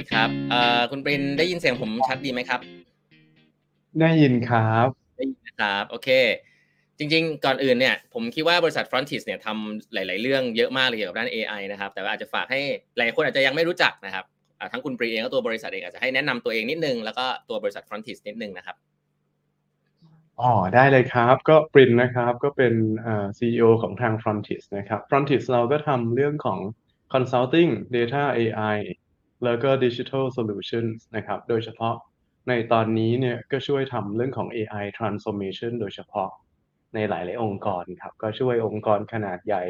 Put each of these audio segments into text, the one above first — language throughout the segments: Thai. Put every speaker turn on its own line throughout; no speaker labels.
ดีครับเอ่อคุณปรินได้ยินเสียงผมชัดดีไหมครับ
ได้ยินครับ
ได้ยินนะครับโอเค จริง ๆ ก่อนอื่นเนี่ย ผมคิดว่าบริษัท Frontis เนี่ยทำหลาย ๆ เรื่องเยอะมากเลยเกี่ยวกับด้าน AI นะครับ แต่ว่าอาจจะฝากให้หลายคนอาจจะยังไม่รู้จักนะครับอ่าทั้งคุณปรีเองก็ตัวบริษัทเองอาจจะให้แนะนำตัวเองนิดนึงแล้วก็ตัวบริษัท Frontis นิดนึงนะครับ
อ๋อได้เลยครับก็ปรินนะครับก็เป็นอ่า CEO ของทาง Frontis นะครับ Frontis เราก็ทำเรื่องของ consulting data AI แล้วก็ digital solutions นะครับ โดยเฉพาะในตอนนี้เนี่ยก็ช่วยทำเรื่องของ AI transformation โดยเฉพาะในหลาย ๆ องค์กรครับ ก็ช่วยองค์กรขนาดใหญ่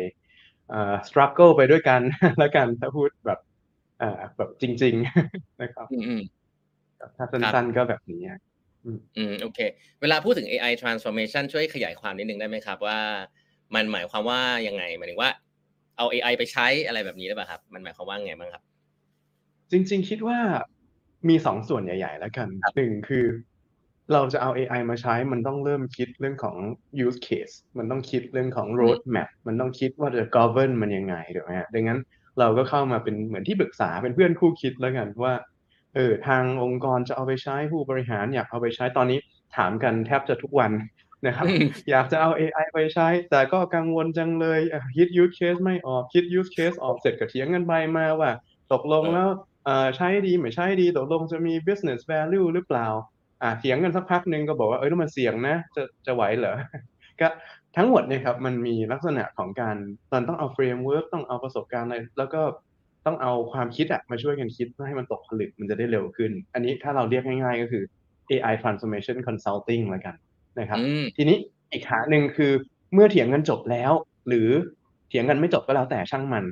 อ่า struggle ไปด้วยกันแล้วกันถ้าพูดแบบอ่าแบบจริง ๆ นะครับ
อืมอืม
ถ้าสั้นๆก็แบบนี้อะอืม
อืมโอเค เวลาพูดถึง AI transformation ช่วยขยายความนิดนึงได้ไหมครับ ว่า มันหมายความว่ายังไงหมายถึงว่าเอา AI ไปใช้อะไรแบบนี้หรือเปล่าครับ มันหมายความว่าไงบ้างครับ
จริง ๆ คิดว่ามีสองส่วนใหญ่ ๆ แล้วกัน
ครับ
หนึ่งคือเราจะเอา AI มาใช้มันต้องเริ่มคิดเรื่องของ use case มันต้องคิดเรื่องของ road map มันต้องคิดว่าจะ govern มันยังไงถูกไหมฮะดังนั้นเราก็เข้ามาเป็นเหมือนที่ปรึกษาเป็นเพื่อนคู่คิดแล้วกันว่าเออทางองค์กรจะเอาไปใช้ผู้บริหารอยากเอาไปใช้ตอนนี้ถามกันแทบจะทุกวันนะครับ
อืม
อยากจะเอา AI ไปใช้ แต่ก็กังวลจังเลยอะคิด use case ไม่ออกคิด use case ออกเสร็จก็เถียงกันไปมาว่า ตกลง
เออ
แล้ว เอ่อใช้ดีไม่ใช้ดีตกลงจะมี business value หรือเปล่า อ่าเถียงกันสักพักหนึ่งก็บอกว่าเอ้ยแล้วมันเสี่ยงนะ จะจะไหวเหรอก็ทั้งหมดเนี่ยครับมันมีลักษณะของการมันต้องเอา framework ต้องเอาประสบการณ์อะไรแล้วก็ต้องเอาความคิดอะมาช่วยกันคิดเพื่อให้มันตกผลึกมันจะได้เร็วขึ้น อันนี้ถ้าเราเรียกง่ายๆก็คือ AI transformation consulting แล้วกันนะครับ
อืม
ทีนี้อีกขาหนึ่งคือเมื่อเถียงกันจบแล้ว หรือเถียงกันไม่จบก็แล้วแต่ช่างมัน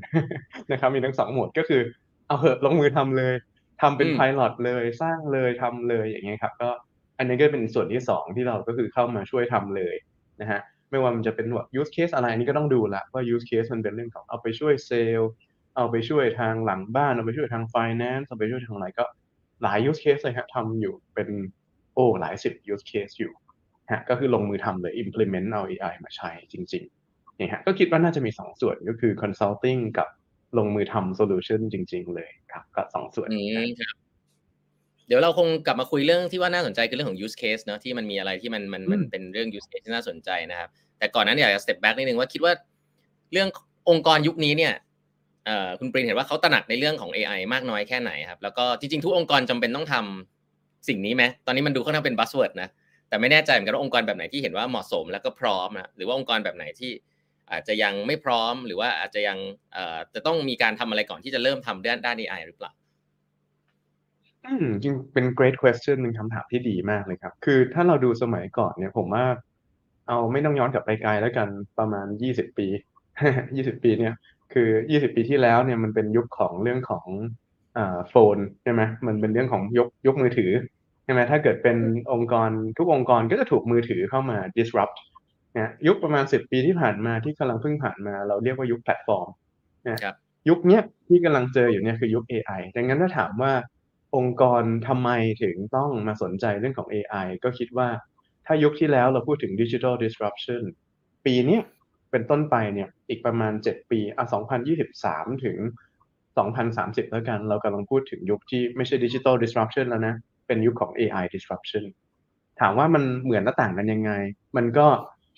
นะครับ มีทั้งสองโหมดก็คือ เอาเหอะลงมือทำเลยทำเป็น
อืม
ไพลอตเลย สร้างเลยทำเลยอย่างเงี้ยครับ ก็อันนี้ก็เป็นส่วนที่สองที่เราก็คือเข้ามาช่วยทำเลยนะฮะไม่ว่ามันจะเป็นแบบ use case อะไรอันนี้ก็ต้องดูละว่า use case มันเป็นเรื่องของเอาไปช่วยเซลล์เอาไปช่วยทางหลังบ้านเอาไปช่วยทาง finance เอาไปช่วยทางอะไรก็หลาย use case เลยฮะทำอยู่เป็นโอ้หลายสิบ use case อยู่ฮะก็คือลงมือทำเลย implement เอา AI มาใช้จริงๆเนี่ยฮะก็คิดว่าน่าจะมีสองส่วนก็คือ consulting กับ ลงมือทำ solution จริง ๆ เลยครับก็สองส่วน
อืมครับเดี๋ยวเราคงกลับมาคุยเรื่องที่ว่าน่าสนใจคือเรื่องของ use case เนอะที่มันมีอะไรที่มันมันมันเป็นเรื่อง use case ที่น่าสนใจนะครับ แต่ก่อนนั้นอยากจะ step back นิดนึงว่าคิดว่าเรื่ององค์กรยุคนี้เนี่ยเอ่อคุณปรินเห็นว่าเขาตระหนักในเรื่องของ AI มากน้อยแค่ไหนครับ แล้วก็จริงๆ ทุกองค์กรจำเป็นต้องทำสิ่งนี้ไหมตอนนี้มันดูค่อนข้างเป็น buzzword นะแต่ไม่แน่ใจเหมือนกันว่าองค์กรแบบไหนที่เห็นว่าเหมาะสมแล้วก็พร้อมนะหรือว่าองค์กรแบบไหนที่ อาจจะยังไม่พร้อมหรือว่าอาจจะยังเอ่อจะต้องมีการทำอะไรก่อนที่จะเริ่มทำด้านด้าน AI หรือเปล่า
อืมจริงเป็น great question หนึ่งคำถามที่ดีมากเลยครับ คือถ้าเราดูสมัยก่อนเนี่ยผมว่าเอาไม่ต้องย้อนกลับไปไกลแล้วกันประมาณ20ปี20ปีเนี่ย คือ20ปีที่แล้วเนี่ยมันเป็นยุคของเรื่องของอ่า phone ใช่ไหมมันเป็นเรื่องของยกยกมือถือใช่ไหมถ้าเกิดเป็นองค์กรทุกองค์กรก็จะถูกมือถือเข้ามา disrupt นะยุคประมาณ10ปีที่ผ่านมาที่กำลังเพิ่งผ่านมา เราเรียกว่ายุคแพลตฟอร์มนะครับยุคเนี้ยที่กำลังเจออยู่เนี่ยคือยุค AI ดังนั้นถ้าถามว่าองค์กรทำไมถึงต้องมาสนใจเรื่องของ AI ก็คิดว่าถ้ายุคที่แล้วเราพูดถึง digital disruption ปีเนี้ยเป็นต้นไปเนี่ยอีกประมาณ 7 ปีอะ2023 ถึง 2030 แล้วกัน เรากำลังพูดถึงยุคที่ไม่ใช่ digital disruption แล้วนะ เป็นยุคของ AI disruption ถามว่ามันเหมือนและต่างกันยังไง มันก็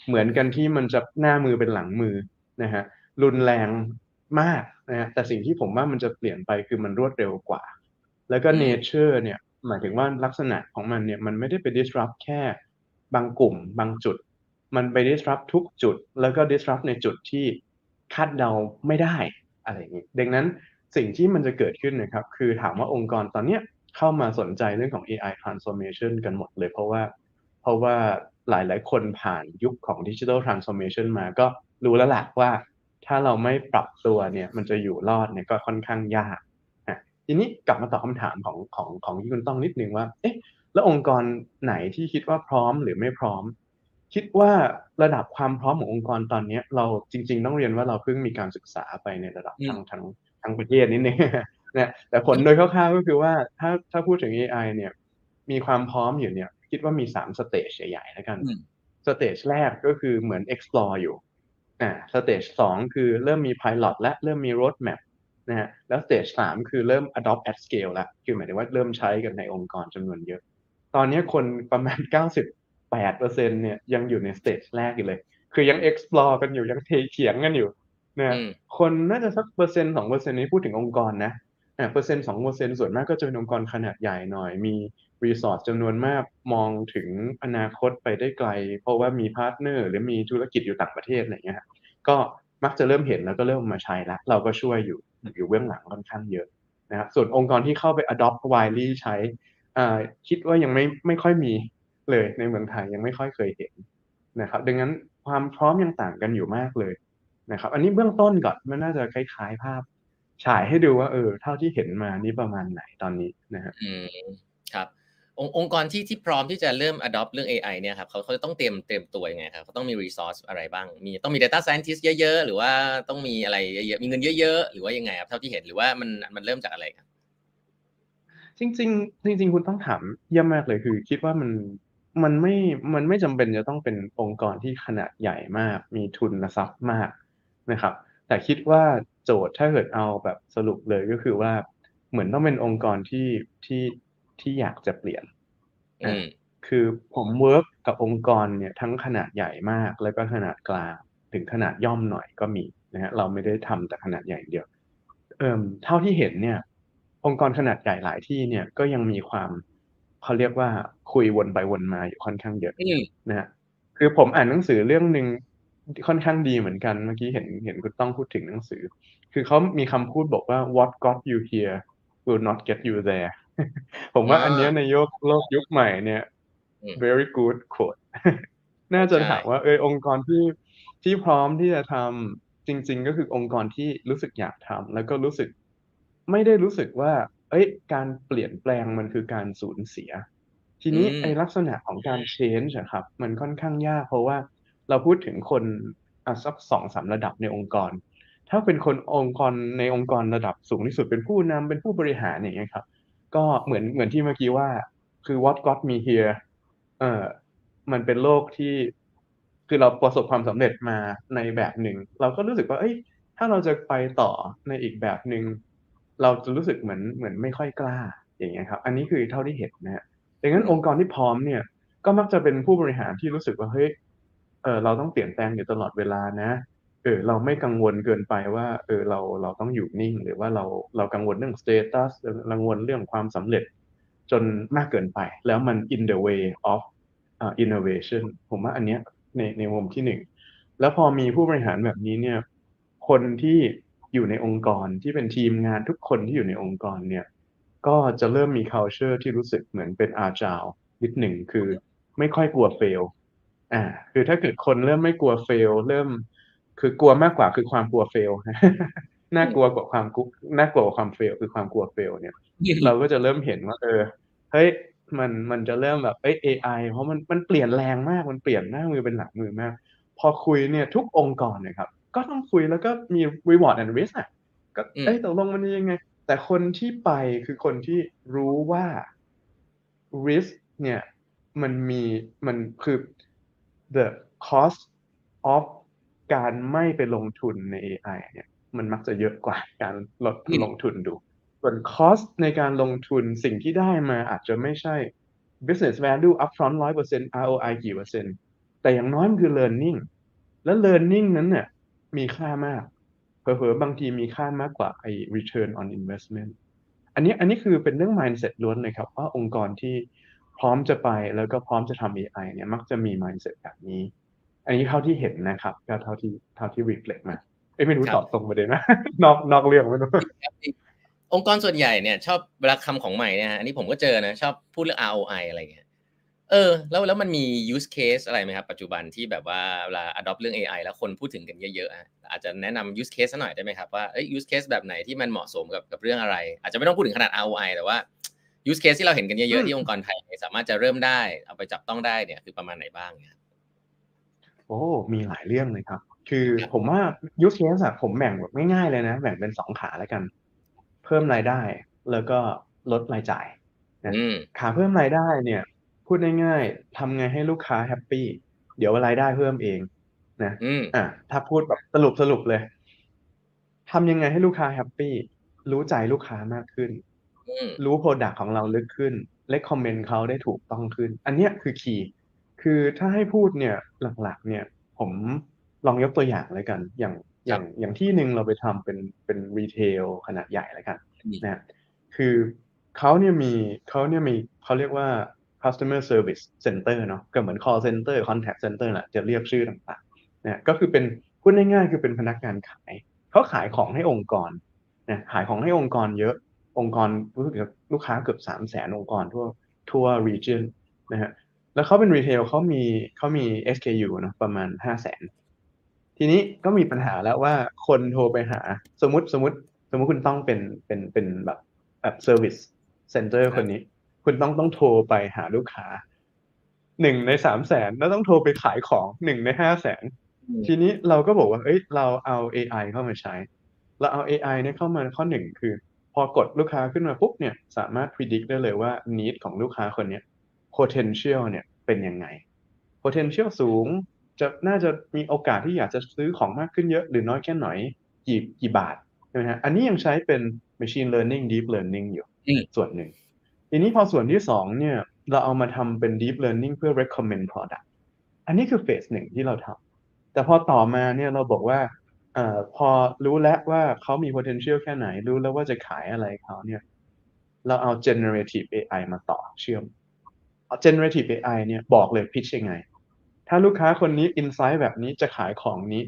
เหมือนกันที่มันจะหน้ามือเป็นหลังมือนะฮะรุนแรงมากนะฮะแต่สิ่งที่ผมว่ามันจะเปลี่ยนไปคือมันรวดเร็วกว่า แล้วก็
อืม
nature เนี่ยหมายถึงว่าลักษณะของมันเนี่ยมันไม่ได้ไป disrupt แค่บางกลุ่มบางจุด มันไป disrupt ทุกจุด แล้วก็ disrupt ในจุดที่คาดเดาไม่ได้อะไรอย่างนี้ดังนั้นสิ่งที่มันจะเกิดขึ้นนะครับ คือถามว่าองค์กรตอนเนี้ยเข้ามาสนใจเรื่องของ AI transformation กันหมดเลย เพราะว่าเพราะว่า หลายๆคนผ่านยุคของ digital transformation มาก็รู้แล้วแหละว่า ถ้าเราไม่ปรับตัวเนี่ยมันจะอยู่รอดเนี่ยก็ค่อนข้างยากอะทีนี้กลับมาตอบคำถามของของของที่คุณต้องนิดนึงว่า เอ๊ะ แล้วองค์กรไหนที่คิดว่าพร้อมหรือไม่พร้อม คิดว่าระดับความพร้อมขององค์กรตอนเนี้ย เราจริง ๆ ต้องเรียนว่าเราเพิ่งมีการศึกษาไปในระดับ
อืม
ทั้งทั้งทั้งประเทศนิดนึงนะแต่ผลโดยคร่าวๆก็คือว่าถ้าถ้าพูดถึง AI เนี่ย มีความพร้อมอยู่เนี่ย คิดว่ามีสาม stage ใหญ่ๆแล้วกัน
อืม
stage แรกก็คือเหมือน explore อยู่อ่า stage สองคือเริ่มมี pilot และเริ่มมี road map นะฮะแล้ว stage สามคือเริ่ม adopt at scale แล้วคือหมายถึงว่าเริ่มใช้กันในองค์กรจำนวนเยอะ ตอนนี้คนประมาณ 98เปอร์เซ็นเนี่ยยังอยู่ใน stage แรกอยู่เลย คือยัง explore กันอยู่ยังเทเถียงกันอยู่นะ
อืม
คนน่าจะสักเปอร์เซ็นต์สองเปอร์เซ็นต์นี้พูดถึงองค์กรนะอ่าเปอร์เซ็นต์สองเปอร์เซ็นต์ส่วนมากก็จะเป็นองค์กรขนาดใหญ่หน่อย มี resource จำนวนมากมองถึงอนาคตไปได้ไกล เพราะว่ามี partner หรือมีธุรกิจอยู่ต่างประเทศอะไรเงี้ยก็มักจะเริ่มเห็นแล้วก็เริ่มมาใช้ละเราก็ช่วยอยู่อยู่เบื้องหลังค่อนข้างเยอะนะครับส่วนองค์กรที่เข้าไป adopt widely ใช้อ่าคิดว่ายังไม่ไม่ค่อยมีเลยในเมืองไทยยังไม่ค่อยเคยเห็นนะครับดังนั้นความพร้อมยังต่างกันอยู่มากเลยนะครับอันนี้เบื้องต้นก่อนมันน่าจะคล้ายๆภาพ ฉายให้ดูว่าเออเท่าที่เห็นมานี่ประมาณไหนตอนนี้นะฮะ
อืมครับ องค์งกรที่ที่พร้อมที่จะเริ่ม adopt เรื่อง AI เนี่ยครับเขาเขาจะต้องเตรียมเตรียมตัวยังไงครับเขาต้องมี resource อะไรบ้าง มีต้องมี data scientist เยอะ ๆ หรือว่าต้องมีอะไรเยอะๆมีเงินเยอะ ๆ หรือว่ายังไงครับเท่าที่เห็นหรือว่ามันมันเริ่มจากอะไรครับ
จริง ๆ จริง ๆ คุณต้องถามเยี่ยมมากเลยคือ คิดว่ามันมันไม่มันไม่จำเป็นจะต้องเป็นองค์กรที่ขนาดใหญ่มาก มีทุนทรัพย์มากนะครับ แต่คิดว่าโจทย์ถ้าเกิดเอาแบบสรุปเลยก็คือว่าเหมือนต้องเป็นองค์กรที่ที่ ที่อยากจะเปลี่ยน
อืม
คือผมเวิร์กกับองค์กรเนี่ยทั้งขนาดใหญ่มากแล้วก็ขนาดกลางถึงขนาดย่อมหน่อยก็มีนะฮะเราไม่ได้ทำแต่ขนาดใหญ่อย่างเดียวเอ่มเท่าที่เห็นเนี่ย องค์กรขนาดใหญ่หลายที่เนี่ยก็ยังมีความเขาเรียกว่าคุยวนไปวนมาอยู่ค่อนข้างเยอะ
อืม
นะฮะคือผมอ่านหนังสือเรื่องหนึ่งค่อนข้างดีเหมือนกันเมื่อกี้เห็นเห็นคุณต้องพูดถึงหนังสือ คือเขามีคำพูดบอกว่า what got you here will not get you there ผมว่า
อ่า
อันเนี้ยในโลกโลกยุคใหม่เนี่ย
อืม
very good quote น่าจะ
ใช่
ถามว่าเออองค์กรที่ที่พร้อมที่จะทำจริง ๆ ก็คือองค์กรที่รู้สึกอยากทำแล้วก็รู้สึก ไม่ได้รู้สึกว่า เอ้ย การเปลี่ยนแปลงมันคือการสูญเสีย ทีนี้
อืม
ไอ้ลักษณะของการ change อะครับ มันค่อนข้างยากเพราะว่าเราพูดถึงคนอะสักสองสามระดับในองค์กร ถ้าเป็นคนองค์กรในองค์กรระดับสูงที่สุดเป็นผู้นำเป็นผู้บริหารอย่างเงี้ยครับ ก็เหมือนเหมือนที่เมื่อกี้ว่า คือ what got me here เอ่อมันเป็นโลกที่ คือเราประสบความสำเร็จมาในแบบหนึ่ง เราก็รู้สึกว่า เอ้ย ถ้าเราจะไปต่อในอีกแบบหนึ่งเราจะรู้สึกเหมือนเหมือนไม่ค่อยกล้า อย่างเงี้ยครับ อันนี้คือเท่าที่เห็นนะฮะดังนั้นองค์กรที่พร้อมเนี่ย ก็มักจะเป็นผู้บริหารที่รู้สึกว่าเฮ้ยเออเราต้องเปลี่ยนแปลงอยู่ตลอดเวลานะ เออเราไม่กังวลเกินไปว่าเออเราเราต้องอยู่นิ่ง หรือว่าเราเรากังวลเรื่อง status กังวลเรื่องความสำเร็จ จนมากเกินไป แล้วมัน in the way of uh, innovation ผมว่าอันเนี้ยในในมุมที่หนึ่งแล้วพอมีผู้บริหารแบบนี้เนี่ย คนที่อยู่ในองค์กรที่เป็นทีมงานทุกคนที่อยู่ในองค์กรเนี่ย ก็จะเริ่มมี culture ที่รู้สึกเหมือนเป็น agile นิดหนึ่งคือไม่ค่อยกลัว fail อ่าคือถ้าเกิดคนเริ่มไม่กลัว fail เริ่ม คือกลัวมากกว่าคือความกลัว fail น่ากลัวกว่าความกุน่ากลัวกว่าความ fail คือความกลัว fail เนี่ย เราก็จะเริ่มเห็นว่า เออเฮ้ยมันมันจะเริ่มแบบเอ้ย AI เพราะมันมันเปลี่ยนแรงมากมันเปลี่ยนหน้ามือเป็นหลังมือมาก พอคุยเนี่ยทุกองค์กรเนี่ยครับ ก็ต้องคุยแล้วก็มี reward and risk อะก็
อืม
เอ้ยตกลงมันยังไง แต่คนที่ไปคือคนที่รู้ว่า risk เนี่ยมันมีมันคือ the cost of การไม่ไปลงทุนใน AI เนี่ยมันมักจะเยอะกว่าการลดลงทุนดู ส่วน cost ในการลงทุนสิ่งที่ได้มาอาจจะไม่ใช่ business value upfront ร้อยเปอร์เซ็นต์ ROI กี่เปอร์เซ็นต์แต่อย่างน้อยมันคือ learning และ learning นั้นเนี่ยมีค่ามากเผลอๆบางทีมีค่ามากกว่าไอ้ return on investment อันนี้อันนี้คือเป็นเรื่อง mindset ล้วนเลยครับ ว่าองค์กรที่พร้อมจะไปแล้วก็พร้อมจะทำ AI เนี่ยมักจะมี mindset แบบนี้ อันนี้เท่าที่เห็นนะครับก็เท่าที่เท่าที่ reflect มาเอ้ยไม่รู้
ครับ
ตอบตรงประเด็นนะนอกนอกเรื่องไม่รู้
องค์กรส่วนใหญ่เนี่ยชอบเวลาคำของใหม่เนี่ยฮะอันนี้ผมก็เจอนะชอบพูดเรื่อง ROI อะไรเงี้ยเออแล้วแล้วมันมี use case อะไรไหมครับ ปัจจุบันที่แบบว่าเวลา adopt เรื่อง AI แล้วคนพูดถึงกันเยอะๆอะอาจจะแนะนำ use case สักหน่อยได้ไหมครับว่าเอ้ย use case แบบไหนที่มันเหมาะสมกับกับเรื่องอะไร อาจจะไม่ต้องพูดถึงขนาด ROI แต่ว่า use case ที่เราเห็นกันเย
อื
อะ
ม
ๆที่องค์กรไทยสามารถจะเริ่มได้เอาไปจับต้องได้เนี่ยคือประมาณไหนบ้างเนี่ย
โอ้มีหลายเรื่องเลยครับ คือ
ครับ
ผมว่า use case อะผมแบ่งแบบง่ายๆเลยนะ แบ่งเป็นสองขาแล้วกัน เพิ่มรายได้ แล้วก็ลดรายจ่ายนะ
อืม
ขาเพิ่มรายได้เนี่ย พูดง่ายๆทำไงให้ลูกค้าแฮปปี้เดี๋ยวรายได้เพิ่มเองนะ
อืม
อะถ้าพูดแบบสรุปสรุปเลยทำยังไงให้ลูกค้า happy รู้ใจลูกค้ามากขึ้น
อืม
รู้ product ของเราลึกขึ้น recommend เขาได้ถูกต้องขึ้น อันเนี้ยคือ key คือถ้าให้พูดเนี่ยหลักๆ เนี่ย ผมลองยกตัวอย่างเลยกัน อย่างอย่างอย่างที่หนึ่งเราไปทำเป็นเป็น retail ขนาดใหญ่เลยกัน
อืม
นะคือเขาเนี่ยมีเขาเนี่ยมีเขาเรียกว่า customer service center เนาะก็เหมือน call center contact center แหละจะเรียกชื่อต่างๆนะก็คือเป็นพูดง่ายๆคือเป็นพนักงานขายเขาขายของให้องค์กรนะขายของให้องค์กรเยอะองค์กรรู้สึกจะลูกค้าเกือบสามแสนองค์กรทั่วทั่ว region นะฮะ แล้วเขาเป็น retail เขามีเขามี SKU เนอะประมาณห้าแสนทีนี้ก็มีปัญหาแล้วว่าคนโทรไปหา สมมติสมมติ สมมติคุณต้องเป็นเป็นเป็นแบบแบบ service center คนนี้ คุณต้องต้องโทรไปหาลูกค้าหนึ่งในสามแสนแล้วต้องโทรไปขายของหนึ่งในห้าแสน
อืม
ทีนี้เราก็บอกว่า เอ้ย เราเอา AI เข้ามาใช้ เราเอา AI เนี่ยเข้ามาข้อหนึ่งคือ พอกดลูกค้าขึ้นมาปุ๊บเนี่ย สามารถ predict ได้เลยว่า need ของลูกค้าคนเนี้ย potential เนี่ยเป็นยังไง potential สูงจะน่าจะมีโอกาสที่อยากจะซื้อของมากขึ้นเยอะหรือน้อยแค่ไหนกี่กี่บาทใช่ไหมฮะอันนี้ยังใช้เป็น machine learning deep learning อยู่
อืม
ส่วนหนึ่งทีนี้พอส่วนที่สองเนี่ยเราเอามาทำเป็น deep learning เพื่อ recommend product อันนี้คือเฟสหนึ่งที่เราทำแต่พอต่อมาเนี่ยเราบอกว่าเอ่อพอรู้แล้วว่าเขามี potential แค่ไหน รู้แล้วว่าจะขายอะไรเขาเนี่ย เราเอา generative AI มาต่อเชื่อมเอา generative AI เนี่ยบอกเลย pitch ยังไง ถ้าลูกค้าคนนี้ insight แบบนี้จะขายของนี้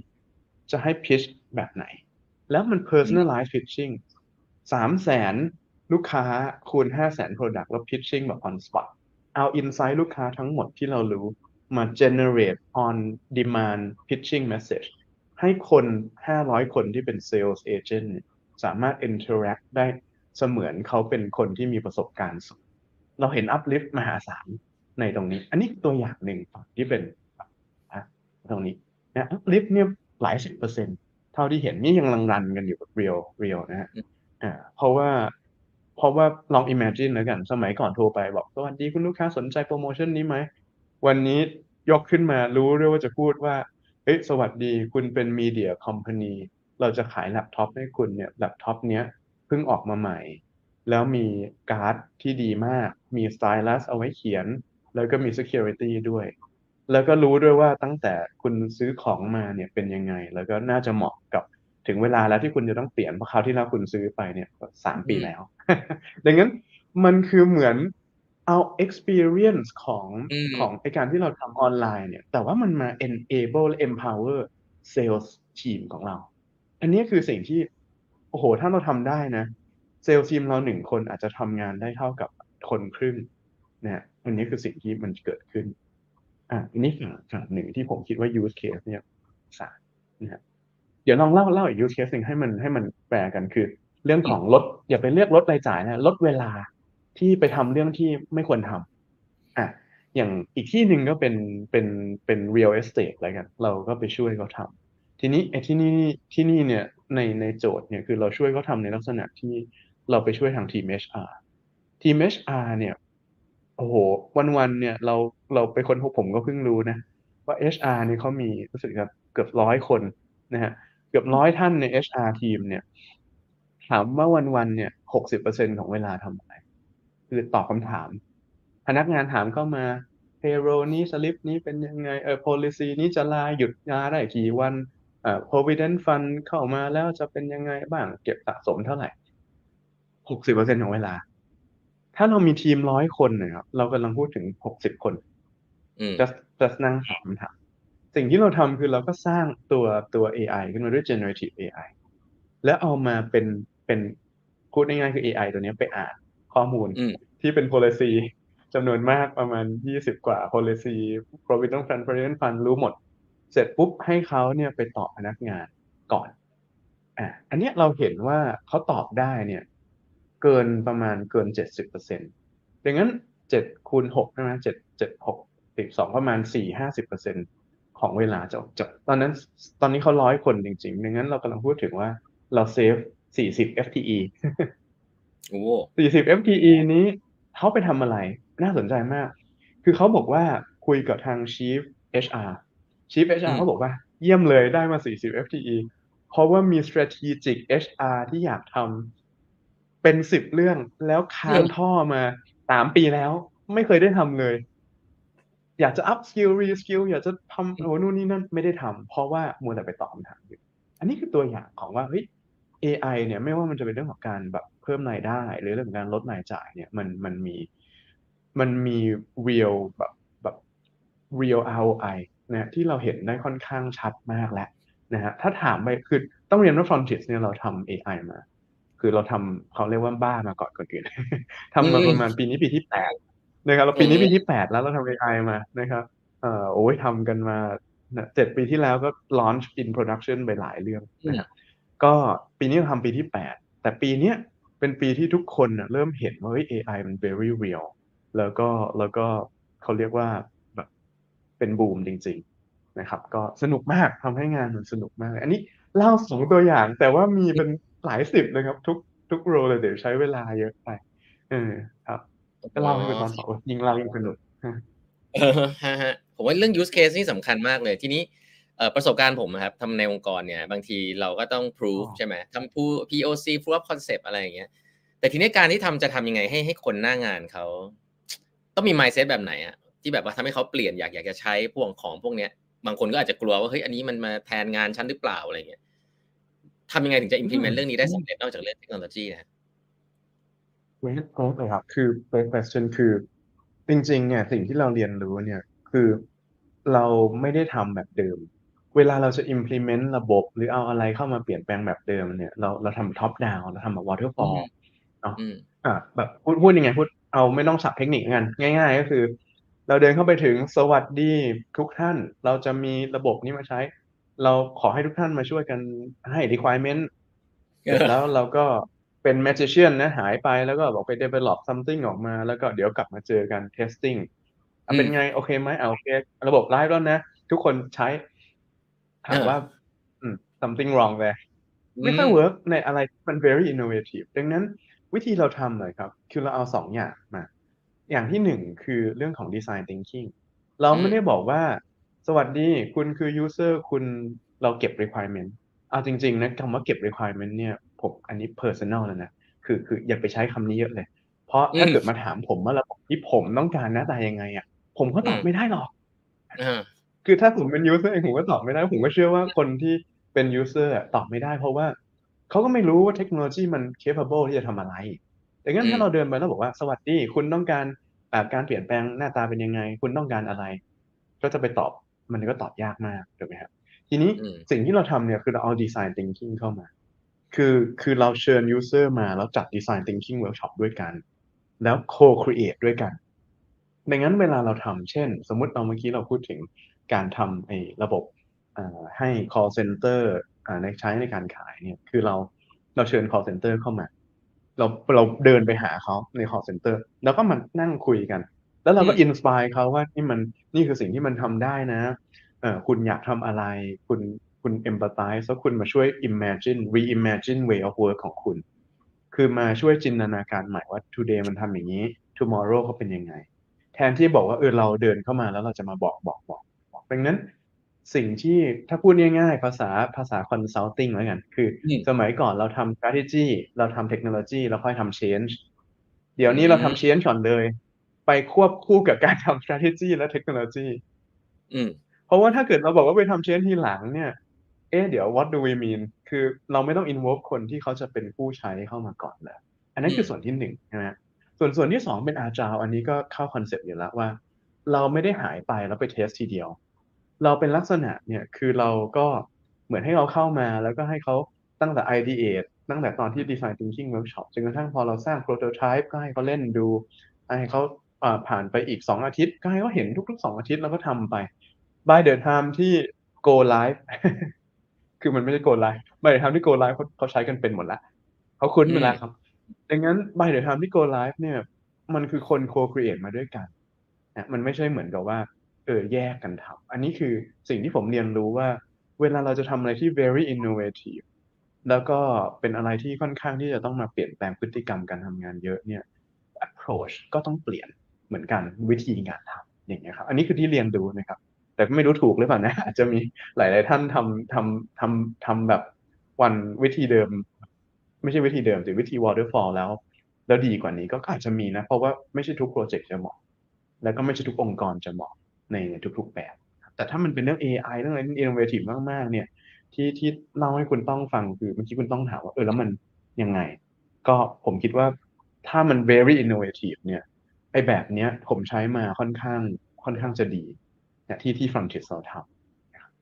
จะให้ pitch แบบไหน แล้วมัน personalized pitching สามแสนลูกค้าคูณห้าแสน product แล้ว pitching แบบ on spot เอา insight ลูกค้าทั้งหมดที่เรารู้มา generate on demand pitching message ให้คน 500 คนที่เป็น sales agent สามารถ interact ได้เสมือนเขาเป็นคนที่มีประสบการณ์สูง เราเห็น uplift มหาศาลในตรงนี้ อันนี้ตัวอย่างหนึ่งที่เป็นอะตรงนี้นะ uplift เนี่ยหลายสิบเปอร์เซ็นต์เท่าที่เห็นนี่ยังรัน run กันอยู่กับ real real นะฮะอ่าเพราะว่าเพราะว่าลอง imagine แล้วกัน สมัยก่อนโทรไปบอกสวัสดีคุณลูกค้าสนใจโปรโมชั่นนี้ไหม วันนี้ยกขึ้นมารู้ด้วยว่าจะพูดว่าเฮ้ยสวัสดีคุณเป็น media company เราจะขายแล็ปท็อปให้คุณเนี่ยแล็ปท็อปเนี้ยเพิ่งออกมาใหม่ แล้วมีการ์ดที่ดีมาก มีสไตลัสเอาไว้เขียน แล้วก็มี security ด้วย แล้วก็รู้ด้วยว่าตั้งแต่คุณซื้อของมาเนี่ยเป็นยังไง แล้วก็น่าจะเหมาะกับถึงเวลาแล้วที่คุณจะต้องเปลี่ยนเพราะคราวที่แล้วคุณซื้อไปเนี่ยก็สามปี
อืม
แล้ว ดังนั้นมันคือเหมือนเอา experience ของ
อืม
ของไอการที่เราทำออนไลน์เนี่ย แต่ว่ามันมา enable และ empower sales team ของเรา อันนี้คือสิ่งที่ โอ้โห ถ้าเราทำได้นะ เซลล์ทีมเราหนึ่งคนอาจจะทำงานได้เท่ากับคนครึ่งนะฮะอันนี้คือสิ่งที่มันเกิดขึ้น อะอันนี้ฝั่งฝั่งหนึ่งที่ผมคิดว่า use case เนี่ยสารนะฮะเดี๋ยวลองเล่าเล่าอีก use case หนึ่งให้มันให้มันแปลกันคือ เรื่องของลดอย่าไปเรียกลดรายจ่ายนะลดเวลาที่ไปทำเรื่องที่ไม่ควรทำอะอย่างอีกที่หนึ่งก็เป็นเป็นเป็น real estate อะไรกัน เราก็ไปช่วยเขาทำทีนี้ไอ้ที่นี่ที่นี่เนี่ยในในโจทย์เนี่ยคือเราช่วยเขาทำในลักษณะที่ เราไปช่วยทางทีม HR ทีม HR เนี่ยโอ้โหวันๆเนี่ยเราเราไปคนพบผมก็เพิ่งรู้นะ ว่า HR เนี่ยเขามีรู้สึกครับเกือบร้อยคนนะฮะเกือบร้อยท่านใน HR ทีมเนี่ย ถามว่าวันๆเนี่ยหกสิบเปอร์เซ็นของเวลาทำอะไร คือตอบคำถาม พนักงานถามเข้ามา payroll นี้สลิปนี้เป็นยังไงเออ policy นี้จะลาหยุดยาได้กี่วันเอ่อ provident fund เข้ามาแล้วจะเป็นยังไงบ้างเก็บสะสมเท่าไหร่ หกสิบเปอร์เซ็นของเวลา ถ้าเรามีทีมร้อยคนนะครับเรากำลังพูดถึงหกสิบคน
อืม
จะจะนั่งถามคำถามสิ่งที่เราทำคือเราก็สร้างตัวตัว AI ขึ้นมาด้วย generative AI แล้วเอามาเป็นเป็นพูดง่ายๆคือ AI ตัวเนี้ยไปอ่านข้อมูล
อืม
ที่เป็น policy จำนวนมากประมาณ 20 กว่า policy provident fund provident fund รู้หมด เสร็จปุ๊บให้เขาเนี่ยไปตอบพนักงานก่อน อะอันเนี้ยเราเห็นว่าเขาตอบได้เนี่ย เกินประมาณเกิน70เปอร์เซ็นต์ดังนั้น7คูณ6ใช่ไหม7 7 6 12ประมาณ4 50เปอร์เซ็นต์ของเวลาจะจะตอนนั้นตอนนี้เขาร้อยคนจริงๆดังนั้นเรากำลังพูดถึงว่าเราเซฟ40 FTE
โอ้
40 FTE นี้เขาไปทำอะไร น่าสนใจมาก คือเขาบอกว่าคุยกับทาง Chief HR Chief
อื
HR
ม
เขาบอกว่าเยี่ยมเลยได้มา 40 FTE เพราะว่ามี strategic HR ที่อยากท เป็นสิบเรื่องแล้วค้างท่อมาสามปีแล้ว ไม่เคยได้ทำเลย อยากจะ up skill re skill อยากจะทำโอ้นู่นนี่นั่นไม่ได้ทำเพราะว่ามัวแต่ไปตอบคำถามอยู่อันนี้คือตัวอย่างของว่าเฮ้ย AI เนี่ยไม่ว่ามันจะเป็นเรื่องของการแบบเพิ่มรายได้ หรือเรื่องของการลดรายจ่ายเนี่ยมันมันมีมันมี real แบบแบบ real ROI นะที่เราเห็นได้ค่อนข้างชัดมากแล้วนะฮะถ้าถามไปคือต้องเรียนว่า Frontiers เนี่ยเราทำ AI มา คือเราทำเขาเรียกว่าบ้ามาก่อนคนอื่นทำมาประมาณปีนี้ปีที่แปดนะครับเราปีนี้ปีที่แปดแล้วเราทำ AI มานะครับเอ่อโอ้ยทำกันมาเจ็ดปีที่แล้วก็ launch in production ไปหลายเรื่องนะครับก็ปีนี้เราทำปีที่แปดแต่ปีเนี้ยเป็นปีที่ทุกคนเริ่มเห็นว่าเฮ้ย AI มัน very real แล้วก็แล้วก็เขาเรียกว่าแบบเป็นบูมจริง ๆนะครับ ก็สนุกมากทำให้งานมันสนุกมาก อันนี้เล่าสองตัวอย่างแต่ว่ามีเป็น หลายสิบเลยครับ ทุกทุกโรเลยเดี๋ยวใช้เวลาเยอะไปเออครับก็เล่าให้เป็นตอนสองยิงเล่ายิงสนุก
เออฮะฮะผมว่าเรื่อง use case นี่สำคัญมากเลยทีนี้ประสบการณ์ผมครับทำในองค์กรเนี่ยบางทีเราก็ต้อง prove ใช่ไหมทำ POC proof of concept อะไรอย่างเงี้ยแต่ทีนี้การที่ทำจะทำยังไงให้ให้คนหน้างานเขาต้องมี mindset แบบไหนอะที่แบบว่าทำให้เขาเปลี่ยนอยากอยากจะใช้พวกของพวกเนี้ยบางคนก็อาจจะกลัวว่าเฮ้ยอันนี้มันมาแทนงานฉันหรือเปล่าอะไรเงี้ย ทำยังไงถึงจะ implement เรื่องนี้ได้สำเร็จนอกจากเรื่องเทคโนโลยีนะ
เวทโค้เลยครับ คือ first question คือ จริงๆเนี่ยสิ่งที่เราเรียนรู้เนี่ย คือเราไม่ได้ทำแบบเดิม เวลาเราจะ implement ระบบ หรือเอาอะไรเข้ามาเปลี่ยนแปลงแบบเดิมเนี่ย เราเราทำ top down เราทำแบบ waterfall เนาะอ่าแบบพูดพูดยังไงพูดเอาไม่ต้องสับเทคนิคกันง่าย ๆ ก็คือ เราเดินเข้าไปถึงสวัสดีทุกท่าน เราจะมีระบบนี้มาใช้ เราขอให้ทุกท่านมาช่วยกันให้ requirement เสร็จแล้วเราก็เป็น magician นะหายไปแล้วก็บอกไป develop something ออกมา แล้วก็เดี๋ยวกลับมาเจอกัน testing เป็นไงโอเคไหมเอาโอเค ระบบไลฟ์แล้วนะ ทุกคนใช้ถามว่า something wrong there ไม่ค่อย work ในอะไรมัน very innovative ดังนั้นวิธีเราทำเลยครับ คือเราเอาสองอย่างมา อย่างที่หนึ่งคือเรื่องของ design thinking เราไม่ได้บอกว่า สวัสดี คุณคือ user คุณเราเก็บ requirement เอาจริงๆนะคำว่าเก็บ requirement เนี่ยผมอันนี้ personal แล้วนะคือคืออย่าไปใช้คำนี้เยอะเลย เพราะถ้าเกิดมาถามผมว่าระบบที่ผมต้องการหน้าตายังไงอะผมก็ตอบไม่ได้หรอกคือถ้าผมเป็น user เองผมก็ตอบไม่ได้ ผมก็เชื่อว่าคนที่เป็น user ตอบไม่ได้ เพราะว่าเขาก็ไม่รู้ว่าเทคโนโลยีมัน capable ที่จะทำอะไรดังนั้นถ้าเราเดินไปแล้วบอกว่าสวัสดี คุณต้องการการเปลี่ยนแปลงหน้าตาเป็นยังไง คุณต้องการอะไร ก็จะไปตอบ มันก็ตอบยากมากถูกไหมครับทีนี้สิ่งที่เราทำเนี่ยคือเราเอา design thinking เข้ามา คือคือเราเชิญ user มาแล้วจัด design thinking workshop ด้วยกัน แล้ว co-create ด้วยกันดังนั้นเวลาเราทำเช่น สมมุติเราเมื่อกี้เราพูดถึงการทำไอ้ระบบให้ call center ในใช้ในการขายเนี่ยคือเราเราเชิญ call center เข้ามา เราเราเดินไปหาเขาใน call center แล้วก็มานั่งคุยกัน แล้วเราก็อินสปายเขาว่านี่มันนี่คือสิ่งที่มันทำได้นะเออคุณอยากทำอะไร คุณคุณ empathize แล้วคุณมาช่วย imagine reimagine way of work ของคุณ คือมาช่วยจินตนาการใหม่ว่า today มันทำอย่างนี้ tomorrow เขาเป็นยังไง แทนที่บอกว่าเออเราเดินเข้ามาแล้วเราจะมาบอกบอกบอกบอกดังนั้นสิ่งที่ถ้าพูดง่ายๆ ภาษาภาษา consulting แล้วกัน คือ สมัยก่อนเราทำ strategy เราทำเทคโนโลยีแล้วค่อยทำ change เดี๋ยวนี้เราทำ change ก่อนเลย ไปควบคู่กับการทำ strategy และเทคโนโลยีเพราะว่าถ้าเกิดเราบอกว่าไปทำ change ทีหลังเนี่ย เอ๊ะเดี๋ยว what do we mean คือเราไม่ต้อง involve คนที่เขาจะเป็นผู้ใช้เข้ามาก่อนเลยอันนั้นคือส่วนที่หนึ่งใช่ไหมส่วนส่วนที่สองเป็น agile อันนี้ก็เข้า concept อยู่แล้วว่า เราไม่ได้หายไปแล้วไป test ทีเดียว เราเป็นลักษณะเนี่ยคือเราก็เหมือนให้เขาเข้ามาแล้วก็ให้เขาตั้งแต่ ideate ตั้งแต่ตอนที่ design thinking workshop จนกระทั่งพอเราสร้าง prototype ก็ให้เขาเล่นดู ให้เขา ผ่านไปอีก 2 อาทิตย์ก็ให้เขาเห็นทุกๆ 2 อาทิตย์แล้วก็ทำไป by the time ที่ go live คือมันไม่ได้ go live by the time ที่ go live เขาเขาใช้กันเป็นหมดแล้วเขาคุ้นไปแล้วครับ ดังนั้น by the time ที่ go live เนี่ย มันคือคน co-create มาด้วยกันนะมันไม่ใช่เหมือนกับว่า เออแยกกันทำอันนี้คือสิ่งที่ผมเรียนรู้ว่า เวลาเราจะทำอะไรที่ very innovative แล้วก็เป็นอะไรที่ค่อนข้างที่จะต้องมาเปลี่ยนแปลงพฤติกรรมการทำงานเยอะเนี่ย approach ก็ต้องเปลี่ยน เหมือนกันวิธีงานทำอย่างเงี้ยครับ อันนี้คือที่เรียนรู้นะครับ แต่ไม่รู้ถูกหรือเปล่านะอาจจะมีหลาย ๆ ท่านทำทำทำทำแบบวันวิธีเดิม ไม่ใช่วิธีเดิมแต่วิธี waterfall แล้ว แล้วดีกว่านี้ก็อาจจะมีนะ เพราะว่าไม่ใช่ทุกโปรเจกต์จะเหมาะ แล้วก็ไม่ใช่ทุกองค์กรจะเหมาะในทุก ๆ แบบ แต่ถ้ามันเป็นเรื่อง AI เรื่องอะไรที่ innovative มาก ๆ เนี่ย ที่ที่เล่าให้คุณต้องฟังคือเมื่อกี้คุณต้องถามว่าเออแล้วมันยังไง ก็ผมคิดว่าถ้ามัน very innovative เนี่ย ไอแบบเนี้ย ผมใช้มาค่อนข้าง ค่อนข้างจะดีเนี่ยที่ที่ Frontier เราทำนะครับ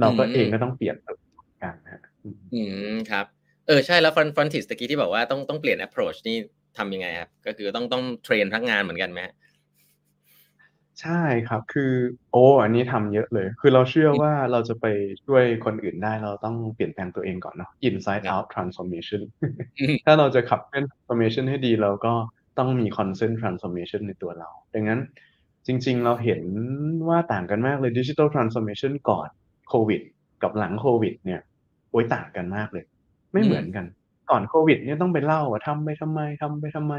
เราก็
อืม
เองก็ต้องเปลี่ยนตัวกันนะฮะอืม
อืมครับ เออใช่แล้วฟรอนฟรอนติสตะกี้ที่บอกว่าต้องต้องเปลี่ยน approach นี่ทำยังไงครับ ก็คือต้องต้องเทรนพนักงานเหมือนกันไหมฮะ
ใช่ครับ คือ โอ้อันนี้ทำเยอะเลย คือเราเชื่อว่าเราจะไปช่วยคนอื่นได้ เราต้องเปลี่ยนแปลงตัวเองก่อนเนาะ inside out transformation
อืม
ถ้าเราจะขับเคลื่อน transformation ให้ดีเราก็ ต้องมี consent transformation ในตัวเรา ดังนั้นจริงๆ เราเห็นว่าต่างกันมากเลย digital transformation ก่อนโควิด กับหลังโควิด เนี่ยโอ้ยต่างกันมากเลย ไม่เหมือนกัน ก่อนโควิด เนี่ยต้องไปเล่าว่าทำไปทำไมทำไปทำไม